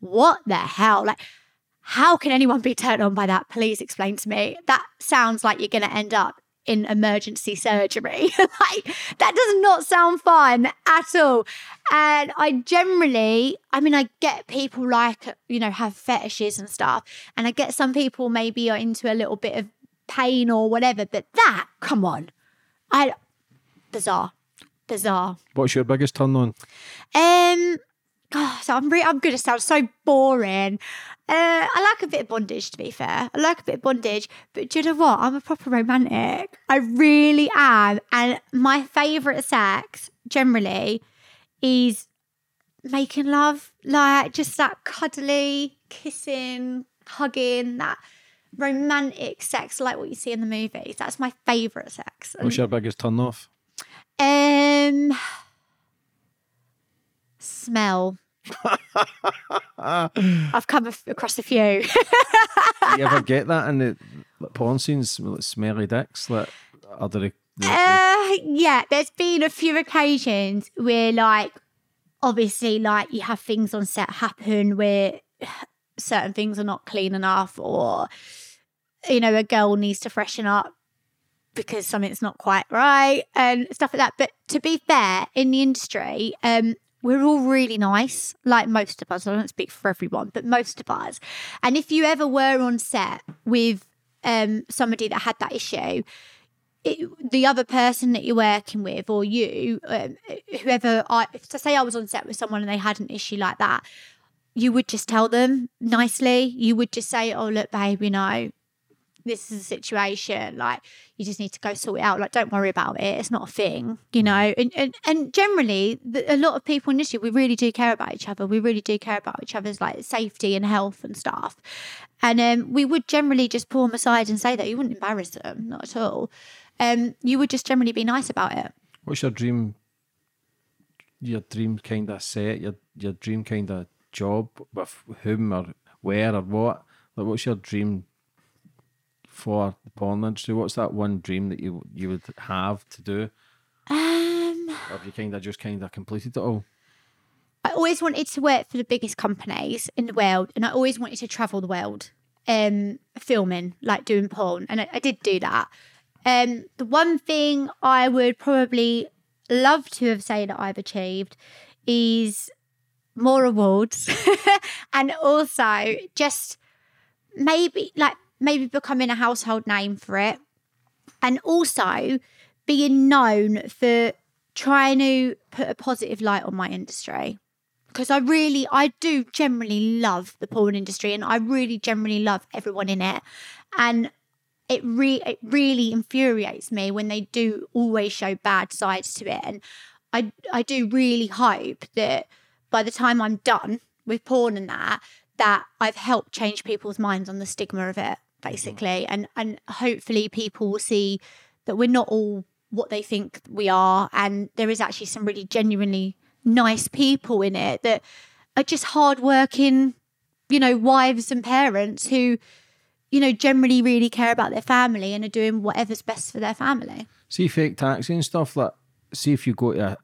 what the hell? Like, how can anyone be turned on by that? Please explain to me. That sounds like you're gonna end up in emergency surgery. like that does not sound fun at all. And I generally, I mean, I get people like, you know, have fetishes and stuff. And I get some people maybe are into a little bit of pain or whatever, but that, come on. I bizarre. Bizarre. What's your biggest turn on? Um so I'm re- I'm gonna sound so boring. Uh, I like a bit of bondage to be fair. I like a bit of bondage, but do you know what? I'm a proper romantic. I really am. And my favourite sex generally is making love. Like just that cuddly, kissing, hugging, that romantic sex like what you see in the movies. That's my favourite sex. What's your biggest turn off? Um, smell. I've come across a few. You ever get that in the porn scenes? Like, smelly dicks, like other. The, the, uh, yeah, there's been a few occasions where, like, obviously, like you have things on set happen where certain things are not clean enough, or you know, a girl needs to freshen up. Because something's not quite right and stuff like that. But to be fair, in the industry, um, we're all really nice, like most of us. I don't speak for everyone, but most of us. And if you ever were on set with um, somebody that had that issue, it, the other person that you're working with or you, um, whoever I, to say I was on set with someone and they had an issue like that, you would just tell them nicely. You would just say, "Oh, look, babe, you know, this is a situation. Like, you just need to go sort it out. Like, don't worry about it. It's not a thing, you know." And and, and generally, the, a lot of people in this we really do care about each other. We really do care about each other's like safety and health and stuff. And um, we would generally just pull them aside and say that you wouldn't embarrass them, not at all. Um, you would just generally be nice about it. What's your dream? Your dream kind of set, your your dream kind of job with whom or where or what? Like, what's your dream for the porn industry? What's that one dream that you you would have to do? Um, Or have you kind of just kind of completed it all? I always wanted to work for the biggest companies in the world, and I always wanted to travel the world, um, filming, like doing porn, and I, I did do that. Um, the one thing I would probably love to have said that I've achieved is more awards, and also just maybe like maybe becoming a household name for it, and also being known for trying to put a positive light on my industry because I really, I do generally love the porn industry and I really generally love everyone in it. And it, re- it really infuriates me when they do always show bad sides to it. And I, I do really hope that by the time I'm done with porn and that, that I've helped change people's minds on the stigma of it, Mm-hmm. basically. And, and hopefully people will see that we're not all what they think we are. And there is actually some really genuinely nice people in it that are just hardworking, you know, wives and parents who, you know, generally really care about their family and are doing whatever's best for their family. See fake taxi and stuff like. See if you go to a,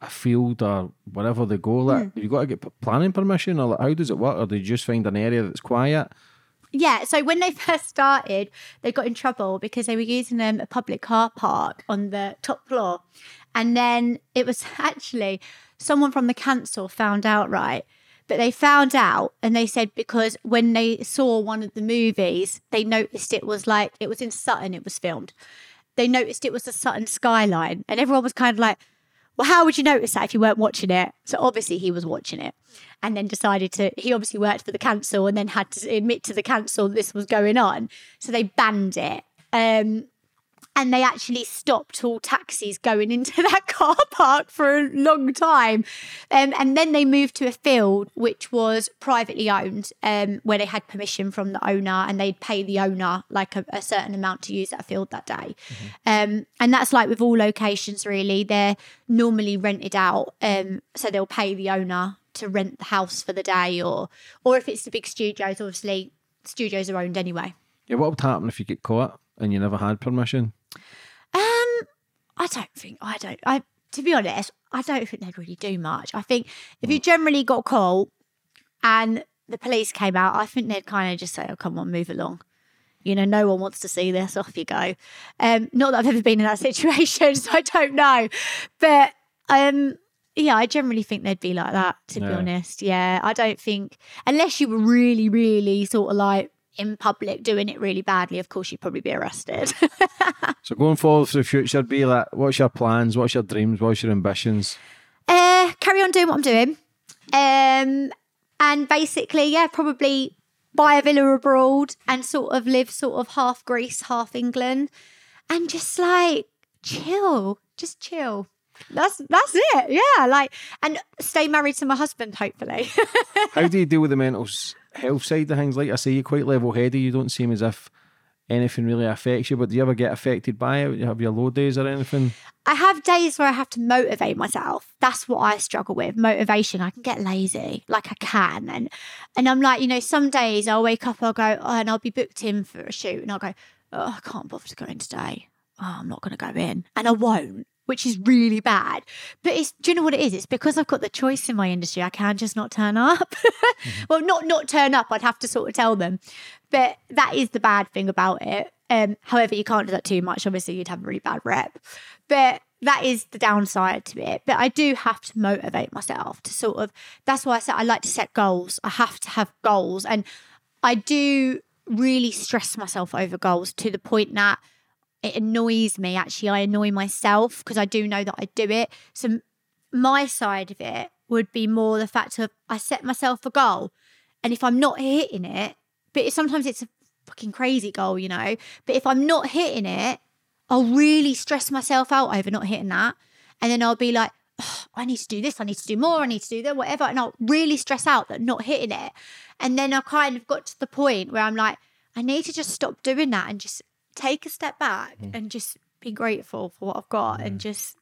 a field or wherever they go, like have you got to get planning permission or like, how does it work? Or do you just find an area that's quiet? Yeah, so when they first started, they got in trouble because they were using um, a public car park on the top floor. And then it was actually someone from the council found out, right? But they found out and they said because when they saw one of the movies, they noticed it was like, it was in Sutton, it was filmed. They noticed it was the Sutton skyline. And everyone was kind of like, well, how would you notice that if you weren't watching it? So obviously he was watching it and then decided to, he obviously worked for the council and then had to admit to the council this was going on. So they banned it. Um, and they actually stopped all taxis going into that car park for a long time. Um, and then they moved to a field which was privately owned, um, where they had permission from the owner and they'd pay the owner like a, a certain amount to use that field that day. Um, and that's like with all locations, really. They're normally rented out. Um, so they'll pay the owner to rent the house for the day, or or if it's the big studios, obviously, studios are owned anyway. Yeah, what would happen if you get caught and you never had permission? Um, I don't think I don't. I to be honest, I don't think they'd really do much. I think if you generally got caught and the police came out, I think they'd kind of just say, "Oh, come on, move along." You know, no one wants to see this. Off you go. Um, not that I've ever been in that situation, so I don't know. But um, yeah, I generally think they'd be like that. To be honest, yeah, I don't think unless you were really, really sort of like in public doing it really badly. Of course, you'd probably be arrested. So going forward for the future, be like, what's your plans? What's your dreams? What's your ambitions? uh, carry on doing what I'm doing. Um, and basically, yeah, probably buy a villa abroad and sort of live sort of half Greece, half England, and just like chill, just chill. That's that's it. Yeah, like and stay married to my husband, hopefully. How do you deal with the mental health side of things? Like I say, you're quite level headed. You don't seem as if anything really affects you, but do you ever get affected by it? You have your low days or anything? I have days where I have to motivate myself. That's what I struggle with. Motivation. I can get lazy, like I can, and and I'm like, you know, some days I'll wake up, I'll go, oh, and I'll be booked in for a shoot, and I'll go, oh, I can't bother to go in today. Oh, I'm not going to go in, and I won't, which is really bad. But it's, do you know what it is? It's because I've got the choice in my industry. I can just not turn up. well, not not turn up. I'd have to sort of tell them, but that is the bad thing about it. Um, however, you can't do that too much. Obviously, you'd have a really bad rep. But that is the downside to it. But I do have to motivate myself to sort of. That's why I said I like to set goals. I have to have goals, and I do really stress myself over goals to the point that it annoys me. Actually, I annoy myself because I do know that I do it. So my side of it would be more the fact of I set myself a goal, and if I'm not hitting it, but sometimes it's a fucking crazy goal, you know. But if I'm not hitting it, I'll really stress myself out over not hitting that, and then I'll be like, oh, I need to do this, I need to do more, I need to do that, whatever, and I'll really stress out that not hitting it, and then I kind of got to the point where I'm like, I need to just stop doing that and just take a step back and just be grateful for what I've got and just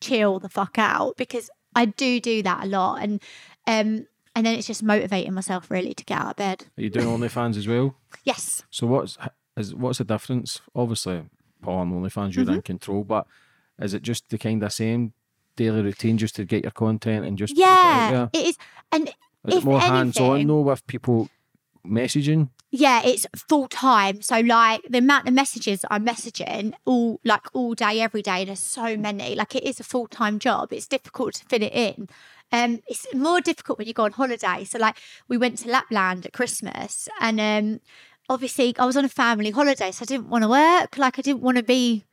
chill the fuck out because I do do that a lot and um and then it's just motivating myself really to get out of bed. Are you doing OnlyFans as well? Yes. So what's is what's the difference? Obviously, porn OnlyFans you're Mm-hmm. in control, but is it just the kind of same daily routine just to get your content and just Yeah, it is and Is if it more hands on though with people messaging? Yeah, it's full time. So like the amount of messages I'm messaging all like all day, every day, there's so many. Like it is a full time job. It's difficult to fit it in. Um, it's more difficult when you go on holiday. So like we went to Lapland at Christmas and um obviously I was on a family holiday, so I didn't want to work. Like I didn't want to be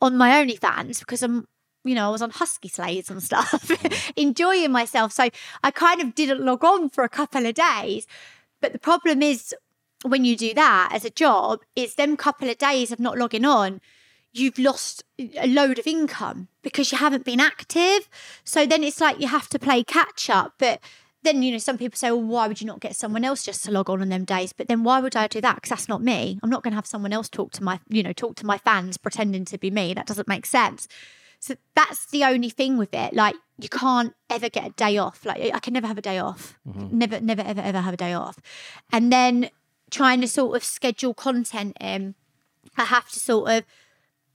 on my OnlyFans because I'm you know, I was on husky sleighs and stuff, enjoying myself. So I kind of didn't log on for a couple of days. But the problem is when you do that as a job, is them couple of days of not logging on, you've lost a load of income because you haven't been active. So then it's like you have to play catch up. But then, you know, some people say, well, why would you not get someone else just to log on on them days? But then why would I do that? Because that's not me. I'm not going to have someone else talk to my, you know, talk to my fans pretending to be me. That doesn't make sense. So that's the only thing with it. Like you can't ever get a day off. Like I can never have a day off. Mm-hmm. Never, never, ever, ever have a day off. And then trying to sort of schedule content in, I have to sort of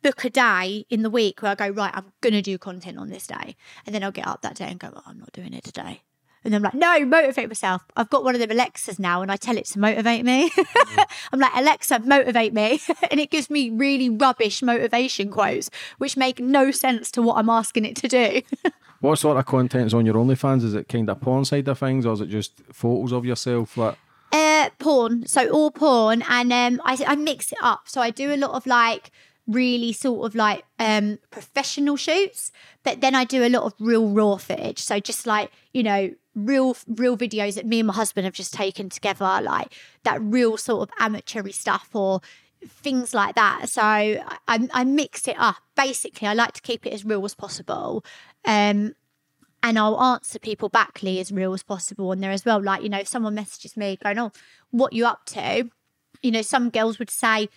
book a day in the week where I go, right, I'm gonna do content on this day. And then I'll get up that day and go, oh, I'm not doing it today. And I'm like, no, motivate myself. I've got one of them Alexas now and I tell it to motivate me. I'm like, Alexa, motivate me. and it gives me really rubbish motivation quotes, which make no sense to what I'm asking it to do. What sort of content is on your OnlyFans? Is it kind of porn side of things, or is it just photos of yourself? What? Uh, porn. So all porn, and um, I I mix it up. So I do a lot of like really sort of like um professional shoots, but then I do a lot of real raw footage. So just like you know real real videos that me and my husband have just taken together, like that real sort of amateury stuff or things like that. So I, I, mix it up. Basically, I like to keep it as real as possible. Um, and I'll answer people back, Lee, as real as possible on there as well. Like, you know, if someone messages me going, Oh, what you up to? You know, some girls would say,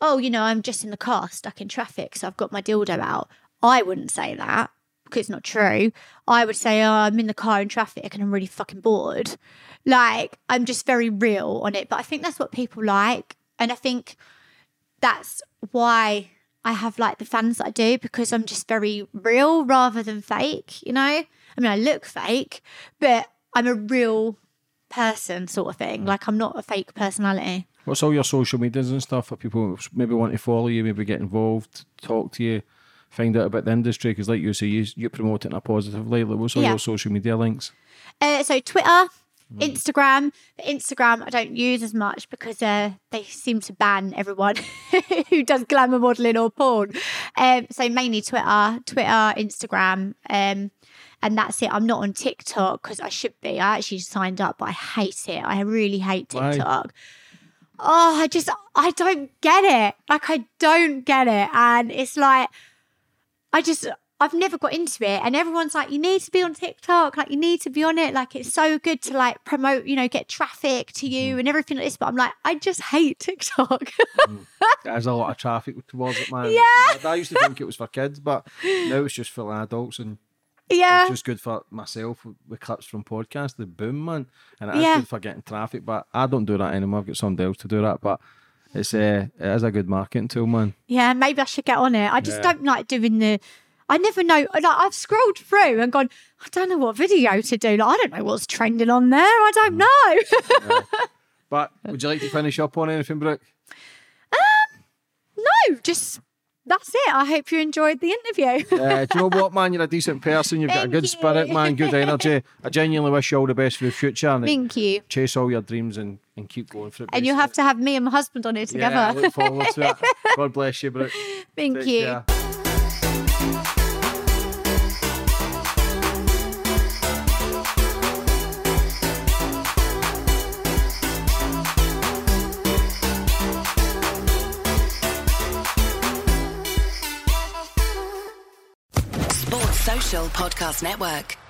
Oh, you know, I'm just in the car stuck in traffic, so I've got my dildo out. I wouldn't say that because it's not true. I would say, Oh, I'm in the car in traffic and I'm really fucking bored. Like, I'm just very real on it. But I think that's what people like. And I think that's why I have like the fans that I do because I'm just very real rather than fake, you know? I mean, I look fake, but I'm a real person sort of thing. Mm. Like, I'm not a fake personality. What's all your social medias and stuff for people maybe want to follow you, maybe get involved, talk to you, find out about the industry? Because, like you say, you, you promote it in a positive light. Like, what's all Yeah. your social media links? Uh, so, Twitter, Instagram. The Instagram I don't use as much because uh, they seem to ban everyone who does glamour modeling or porn. Um, so, mainly Twitter, Twitter, Instagram. Um, and that's it. I'm not on TikTok because I should be. I actually signed up, but I hate it. I really hate Why? TikTok. Oh, I just, I don't get it. Like, I don't get it. And it's like, I just, I've never got into it. And everyone's like, you need to be on TikTok. Like, you need to be on it. Like, it's so good to like promote, you know, get traffic to you mm. and everything like this. But I'm like, I just hate TikTok. Mm. There's a lot of traffic towards it, man. Yeah. I, used to think it was for kids, but now it's just for adults and yeah. it's just good for myself with clips from podcasts. The boom, man, and it is Yeah. good for getting traffic. But I don't do that anymore. I've got somebody else to do that. But it's uh, it is a good marketing tool, man. Yeah, maybe I should get on it. I just Yeah. don't like doing the. I never know. Like I've scrolled through and gone. I don't know what video to do. Like I don't know what's trending on there. I don't know. But would you like to finish up on anything, Brooke? Um, no, just that's it. I hope you enjoyed the interview. Uh, do you know what, man? You're a decent person. You've got a good you. spirit, man. Good energy. I genuinely wish you all the best for the future. And Thank you. Chase all your dreams and, and keep going for it. And you'll have to have me and my husband on here together. Yeah, I look forward to it. God bless you, Brooke. Thank Take you. care. Podcast Network.